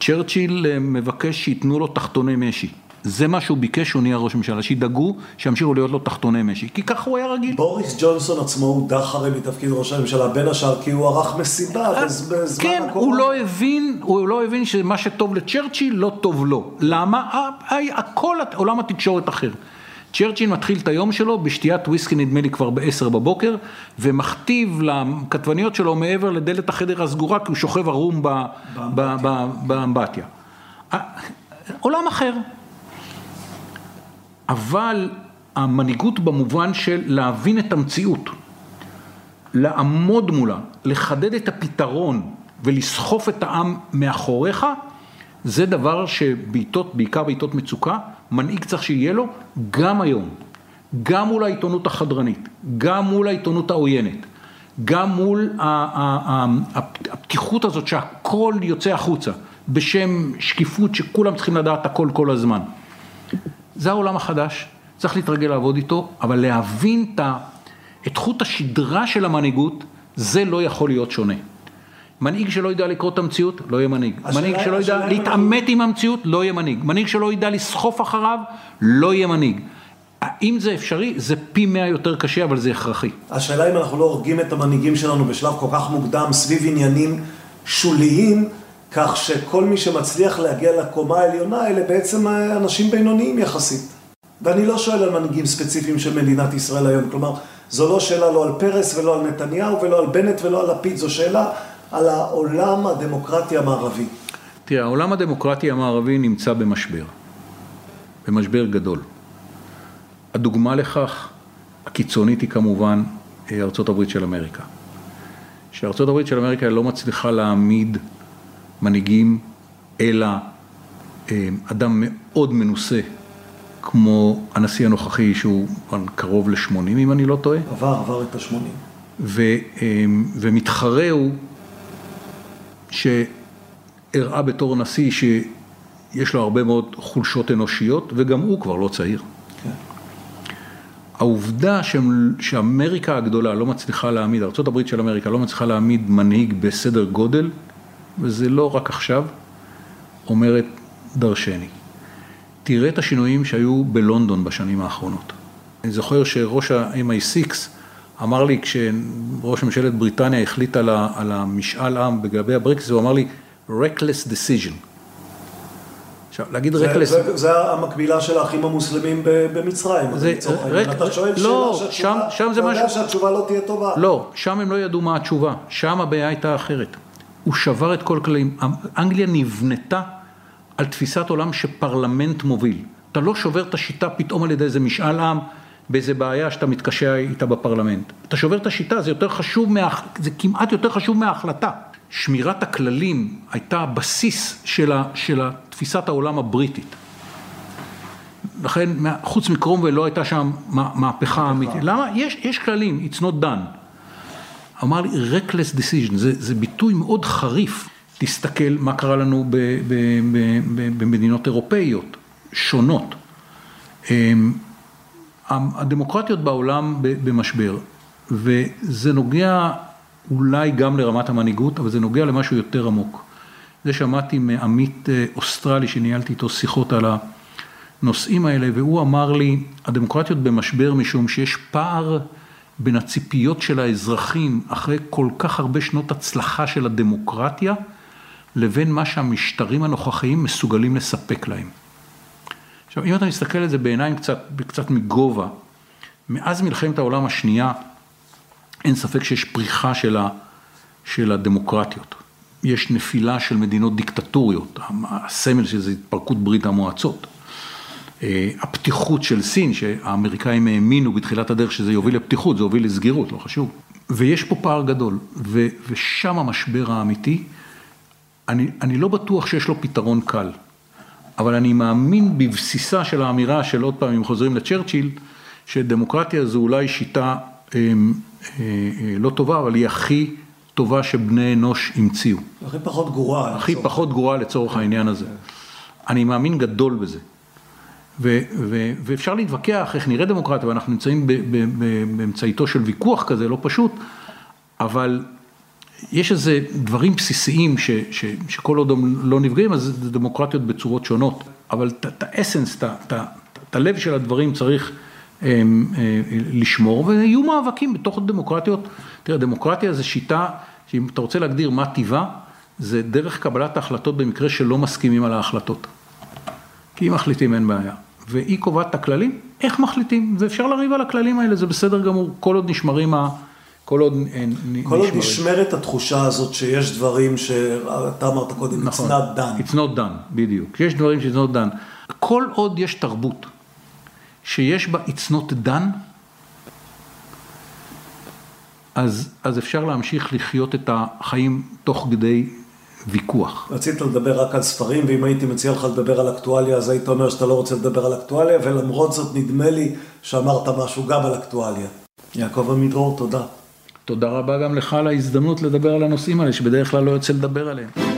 צ'רצ'יל uh, מבקש שייתנו לו תחתוני משי. זה מה שהוא ביקש שהוא נהיה ראש ממשלה, שידאגו שימשיכו להיות לו תחתוני משי, כי ככה הוא היה רגיל. בוריס ג'ונסון עצמו הודח הרי מתפקיד ראש הממשלה, בין השאר כי הוא ערך מסיבה בזמן כן, הקורונה. הוא לא הבין, הוא לא הבין שמה שטוב לצ'רצ'יל לא טוב לו. למה? הכל עולם התקשורת אחר. צ'רצ'יל מתחיל את היום שלו בשתיית וויסקי נדמה לי כבר בעשר בבוקר ומכתיב לכתבניות שלו מעבר לדלת החדר הסגורה כי הוא שוכב ערום באמבטיה. עולם אחר. אבל המנהיגות במובן של להבין את המציאות, לעמוד מולה, לחדד את הפתרון ולסחוף את העם מאחוריך, זה דבר שבעיתות, בעיקר בעיתות מצוקה, מנהיג צריך שיהיה לו גם היום, גם מול העיתונות החדרנית, גם מול העיתונות העוינת, גם מול הפתיחות הזאת שהכל יוצא החוצה, בשם שקיפות שכולם צריכים לדעת הכל כל הזמן. זה העולם החדש, צריך להתרגל לעבוד איתו, אבל להבין את חוט השדרה של המנהיגות, זה לא יכול להיות שונה. מנהיג שלא ידע לקרוא את המציאות, לא יהיה מנהיג. מנהיג שלא ידע להתעמת עם המציאות, לא יהיה מנהיג. מנהיג שלא ידע לסחוף אחריו, לא יהיה מנהיג. האם זה אפשרי? זה פי מאה יותר קשה, אבל זה הכרחי. השאלה אם אנחנו לא הורגים את המנהיגים שלנו בשלב כל כך מוקדם, סביב עניינים שוליים, כך שכל מי שמצליח להגיע לקומה העליונה, אלה בעצם אנשים בינוניים יחסית. ואני לא שואל על מנהיגים ספציפיים של מדינת ישראל היום, כלומר, זו לא שאלה לא על פרס ולא על נתניהו ולא על בנט ולא על לפיד, זו שאלה על העולם הדמוקרטי המערבי. תראה, העולם הדמוקרטי המערבי נמצא במשבר, במשבר גדול. הדוגמה לכך, הקיצונית היא כמובן ארצות הברית של אמריקה. שארצות הברית של אמריקה לא מצליחה להעמיד מנהיגים, אלא אה, אדם מאוד מנוסה, כמו הנשיא הנוכחי, שהוא קרוב ל-80 אם אני לא טועה. עבר, עבר את ה-80. אה, ומתחרה הוא שהראה בתור נשיא שיש לו הרבה מאוד חולשות אנושיות, וגם הוא כבר לא צעיר. כן. העובדה שאמריקה הגדולה לא מצליחה להעמיד, ארה"ב של אמריקה לא מצליחה להעמיד מנהיג בסדר גודל, וזה לא רק עכשיו, אומרת דרשני. תראה את השינויים שהיו בלונדון בשנים האחרונות. אני זוכר שראש ה-MI6 אמר לי, כשראש ממשלת בריטניה החליט על המשאל עם לגבי הברקס, הוא אמר לי, reckless decision. עכשיו, להגיד רקלס... זה, זה המקבילה של האחים המוסלמים במצרים, זה, רק... אתה שואל לא, שאלה שהתשובה, שם, שם זה משהו... אתה יודע שהתשובה לא תהיה טובה. לא, שם הם לא ידעו מה התשובה, שם הבעיה הייתה אחרת. הוא שבר את כל כללים, אנגליה נבנתה על תפיסת עולם שפרלמנט מוביל. אתה לא שובר את השיטה פתאום על ידי איזה משאל עם, באיזה בעיה שאתה מתקשה איתה בפרלמנט. אתה שובר את השיטה, זה יותר חשוב, מה... זה כמעט יותר חשוב מההחלטה. שמירת הכללים הייתה הבסיס של, ה... של תפיסת העולם הבריטית. לכן, חוץ מקרומוול לא הייתה שם מהפכה אמיתית. למה? יש, יש כללים, it's not done. אמר לי, reckless decision, זה, זה ביטוי מאוד חריף. תסתכל מה קרה לנו במדינות אירופאיות שונות. אמ, הדמוקרטיות בעולם במשבר, וזה נוגע אולי גם לרמת המנהיגות, אבל זה נוגע למשהו יותר עמוק. זה שמעתי מעמית אה, אוסטרלי שניהלתי איתו שיחות על הנושאים האלה, והוא אמר לי, הדמוקרטיות במשבר משום שיש פער בין הציפיות של האזרחים אחרי כל כך הרבה שנות הצלחה של הדמוקרטיה, לבין מה שהמשטרים הנוכחיים מסוגלים לספק להם. עכשיו, אם אתה מסתכל על זה בעיניים קצת, קצת מגובה, מאז מלחמת העולם השנייה, אין ספק שיש פריחה של, ה, של הדמוקרטיות. יש נפילה של מדינות דיקטטוריות, הסמל של זה התפרקות ברית המועצות. אה, הפתיחות של סין, שהאמריקאים האמינו בתחילת הדרך שזה יוביל לפתיחות, זה יוביל לסגירות, לא חשוב. ויש פה פער גדול, ו, ושם המשבר האמיתי. אני, אני לא בטוח שיש לו פתרון קל, אבל אני מאמין בבסיסה של האמירה של עוד פעם, אם חוזרים לצ'רצ'יל, שדמוקרטיה זו אולי שיטה אה, אה, אה, לא טובה, אבל היא הכי טובה שבני אנוש המציאו. הכי פחות גרועה. הכי פחות גרועה לצורך העניין הזה. אני מאמין גדול בזה. ו, ו, ואפשר להתווכח איך נראה דמוקרטיה, ואנחנו נמצאים באמצעיתו של ויכוח כזה, לא פשוט, אבל יש איזה דברים בסיסיים ש, ש, שכל עוד לא נפגעים, אז זה דמוקרטיות בצורות שונות, אבל את האסנס, את הלב של הדברים צריך הם, אה, לשמור, ויהיו מאבקים בתוך הדמוקרטיות. תראה, דמוקרטיה זה שיטה, שאם אתה רוצה להגדיר מה טיבה, זה דרך קבלת ההחלטות במקרה שלא מסכימים על ההחלטות. כי אם מחליטים אין בעיה. והיא קובעת את הכללים, איך מחליטים, ואפשר לריב על הכללים האלה, זה בסדר גמור, כל עוד נשמרים ה... כל עוד נשמרים. כל עוד נשמרת התחושה הזאת שיש דברים שאתה אמרת קודם, נכון, it's not done. it's not done, בדיוק. יש דברים ש- not done. כל עוד יש תרבות שיש בה it's not done, אז, אז אפשר להמשיך לחיות את החיים תוך כדי ויכוח. רצית לדבר רק על ספרים, ואם הייתי מציע לך לדבר על אקטואליה, אז היית אומר שאתה לא רוצה לדבר על אקטואליה, ולמרות זאת נדמה לי שאמרת משהו גם על אקטואליה. יעקב עמידרור, תודה. תודה רבה גם לך על ההזדמנות לדבר על הנושאים האלה, שבדרך כלל לא יוצא לדבר עליהם.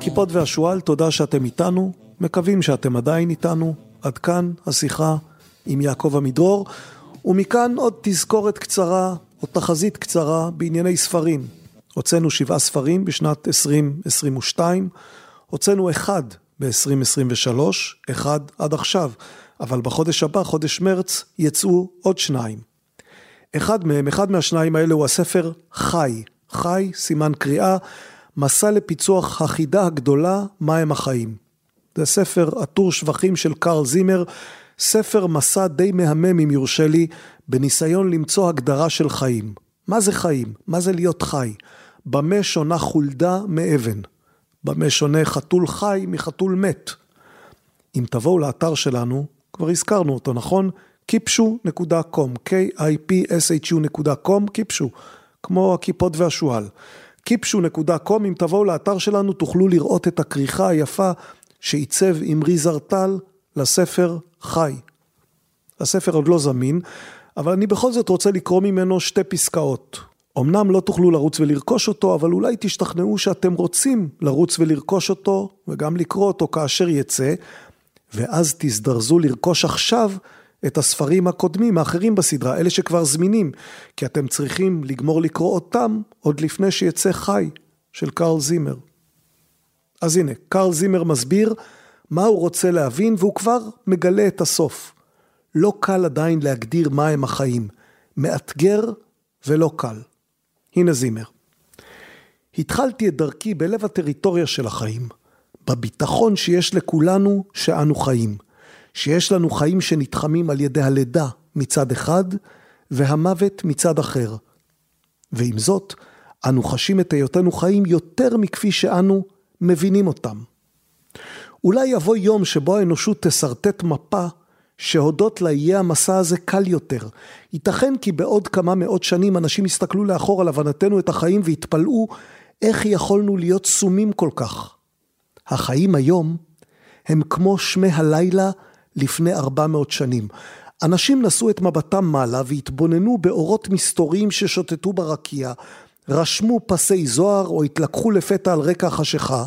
הכיפות והשועל, תודה שאתם איתנו, מקווים שאתם עדיין איתנו. עד כאן השיחה עם יעקב עמידרור, ומכאן עוד תזכורת קצרה, או תחזית קצרה, בענייני ספרים. הוצאנו שבעה ספרים בשנת 2022, הוצאנו אחד ב-2023, אחד עד עכשיו, אבל בחודש הבא, חודש מרץ, יצאו עוד שניים. אחד מהם, אחד מהשניים האלה הוא הספר חי, חי, סימן קריאה, מסע לפיצוח החידה הגדולה, מהם החיים. זה ספר עטור שבחים של קרל זימר, ספר מסע די מהמם אם יורשה לי, בניסיון למצוא הגדרה של חיים. מה זה חיים? מה זה להיות חי? במה שונה חולדה מאבן? במה שונה חתול חי מחתול מת? אם תבואו לאתר שלנו, כבר הזכרנו אותו, נכון? kipshu.com, k-i-p-s-h-u.com, kipshu, כמו הכיפות והשועל. kipshu.com, אם תבואו לאתר שלנו תוכלו לראות את הכריכה היפה שעיצב אמרי זרטל לספר חי. הספר עוד לא זמין, אבל אני בכל זאת רוצה לקרוא ממנו שתי פסקאות. אמנם לא תוכלו לרוץ ולרכוש אותו, אבל אולי תשתכנעו שאתם רוצים לרוץ ולרכוש אותו, וגם לקרוא אותו כאשר יצא, ואז תזדרזו לרכוש עכשיו את הספרים הקודמים, האחרים בסדרה, אלה שכבר זמינים, כי אתם צריכים לגמור לקרוא אותם עוד לפני שיצא חי, של קרל זימר. אז הנה, קרל זימר מסביר מה הוא רוצה להבין, והוא כבר מגלה את הסוף. לא קל עדיין להגדיר מהם החיים, מאתגר ולא קל. הנה זימר. התחלתי את דרכי בלב הטריטוריה של החיים, בביטחון שיש לכולנו שאנו חיים. שיש לנו חיים שנתחמים על ידי הלידה מצד אחד, והמוות מצד אחר. ועם זאת, אנו חשים את היותנו חיים יותר מכפי שאנו מבינים אותם. אולי יבוא יום שבו האנושות תשרטט מפה שהודות לה יהיה המסע הזה קל יותר. ייתכן כי בעוד כמה מאות שנים אנשים יסתכלו לאחור על הבנתנו את החיים ויתפלאו איך יכולנו להיות סומים כל כך. החיים היום הם כמו שמי הלילה לפני 400 שנים. אנשים נשאו את מבטם מעלה והתבוננו באורות מסתוריים ששוטטו ברקיע, רשמו פסי זוהר או התלקחו לפתע על רקע החשיכה.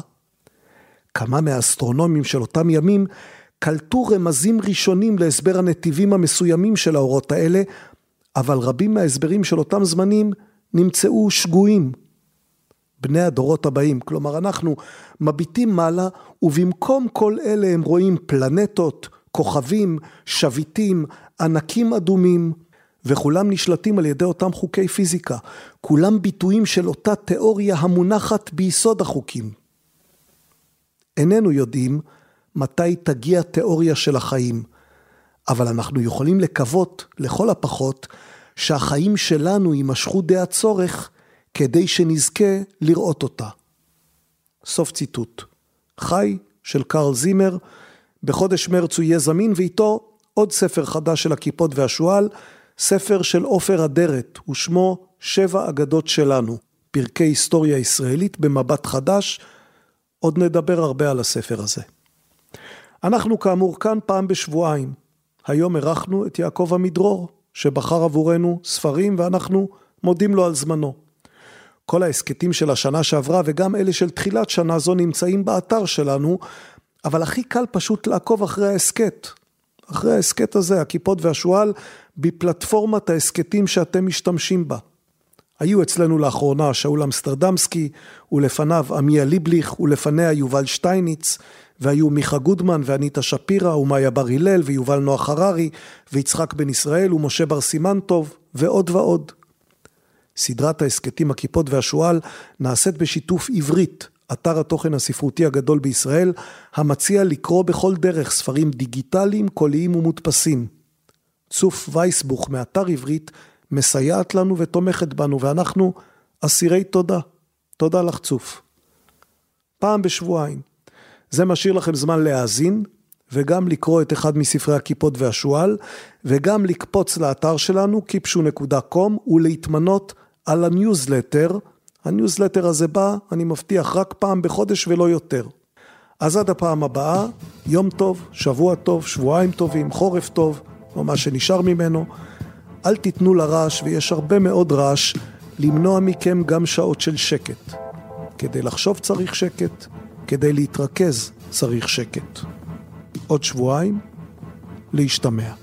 כמה מהאסטרונומים של אותם ימים קלטו רמזים ראשונים להסבר הנתיבים המסוימים של האורות האלה, אבל רבים מההסברים של אותם זמנים נמצאו שגויים. בני הדורות הבאים, כלומר אנחנו מביטים מעלה ובמקום כל אלה הם רואים פלנטות, כוכבים, שביטים, ענקים אדומים, וכולם נשלטים על ידי אותם חוקי פיזיקה. כולם ביטויים של אותה תיאוריה המונחת ביסוד החוקים. איננו יודעים מתי תגיע תיאוריה של החיים, אבל אנחנו יכולים לקוות, לכל הפחות, שהחיים שלנו יימשכו די הצורך כדי שנזכה לראות אותה. סוף ציטוט. חי של קרל זימר, בחודש מרץ הוא יהיה זמין ואיתו עוד ספר חדש של הכיפות והשועל, ספר של עופר אדרת, ושמו שבע אגדות שלנו, פרקי היסטוריה ישראלית במבט חדש, עוד נדבר הרבה על הספר הזה. אנחנו כאמור כאן פעם בשבועיים. היום אירחנו את יעקב עמידרור, שבחר עבורנו ספרים ואנחנו מודים לו על זמנו. כל ההסכתים של השנה שעברה וגם אלה של תחילת שנה זו נמצאים באתר שלנו, אבל הכי קל פשוט לעקוב אחרי ההסכת. אחרי ההסכת הזה, הכיפות והשועל, בפלטפורמת ההסכתים שאתם משתמשים בה. היו אצלנו לאחרונה שאול אמסטרדמסקי, ולפניו עמיה ליבליך, ולפניה יובל שטייניץ, והיו מיכה גודמן ואניטה שפירא, ומאיה בר הלל, ויובל נוח הררי, ויצחק בן ישראל, ומשה בר סימן טוב, ועוד ועוד. סדרת ההסכתים הכיפות והשועל נעשית בשיתוף עברית, אתר התוכן הספרותי הגדול בישראל, המציע לקרוא בכל דרך ספרים דיגיטליים, קוליים ומודפסים. צוף וייסבוך מאתר עברית מסייעת לנו ותומכת בנו, ואנחנו אסירי תודה. תודה לך צוף. פעם בשבועיים. זה משאיר לכם זמן להאזין, וגם לקרוא את אחד מספרי הקיפוד והשועל, וגם לקפוץ לאתר שלנו, kipshu.com, ולהמנות על הניוזלטר. הניוזלטר הזה בא, אני מבטיח, רק פעם בחודש ולא יותר. אז עד הפעם הבאה, יום טוב, שבוע טוב, שבועיים טובים, חורף טוב, או מה שנשאר ממנו. אל תיתנו לרעש, ויש הרבה מאוד רעש, למנוע מכם גם שעות של שקט. כדי לחשוב צריך שקט, כדי להתרכז צריך שקט. עוד שבועיים, להשתמע.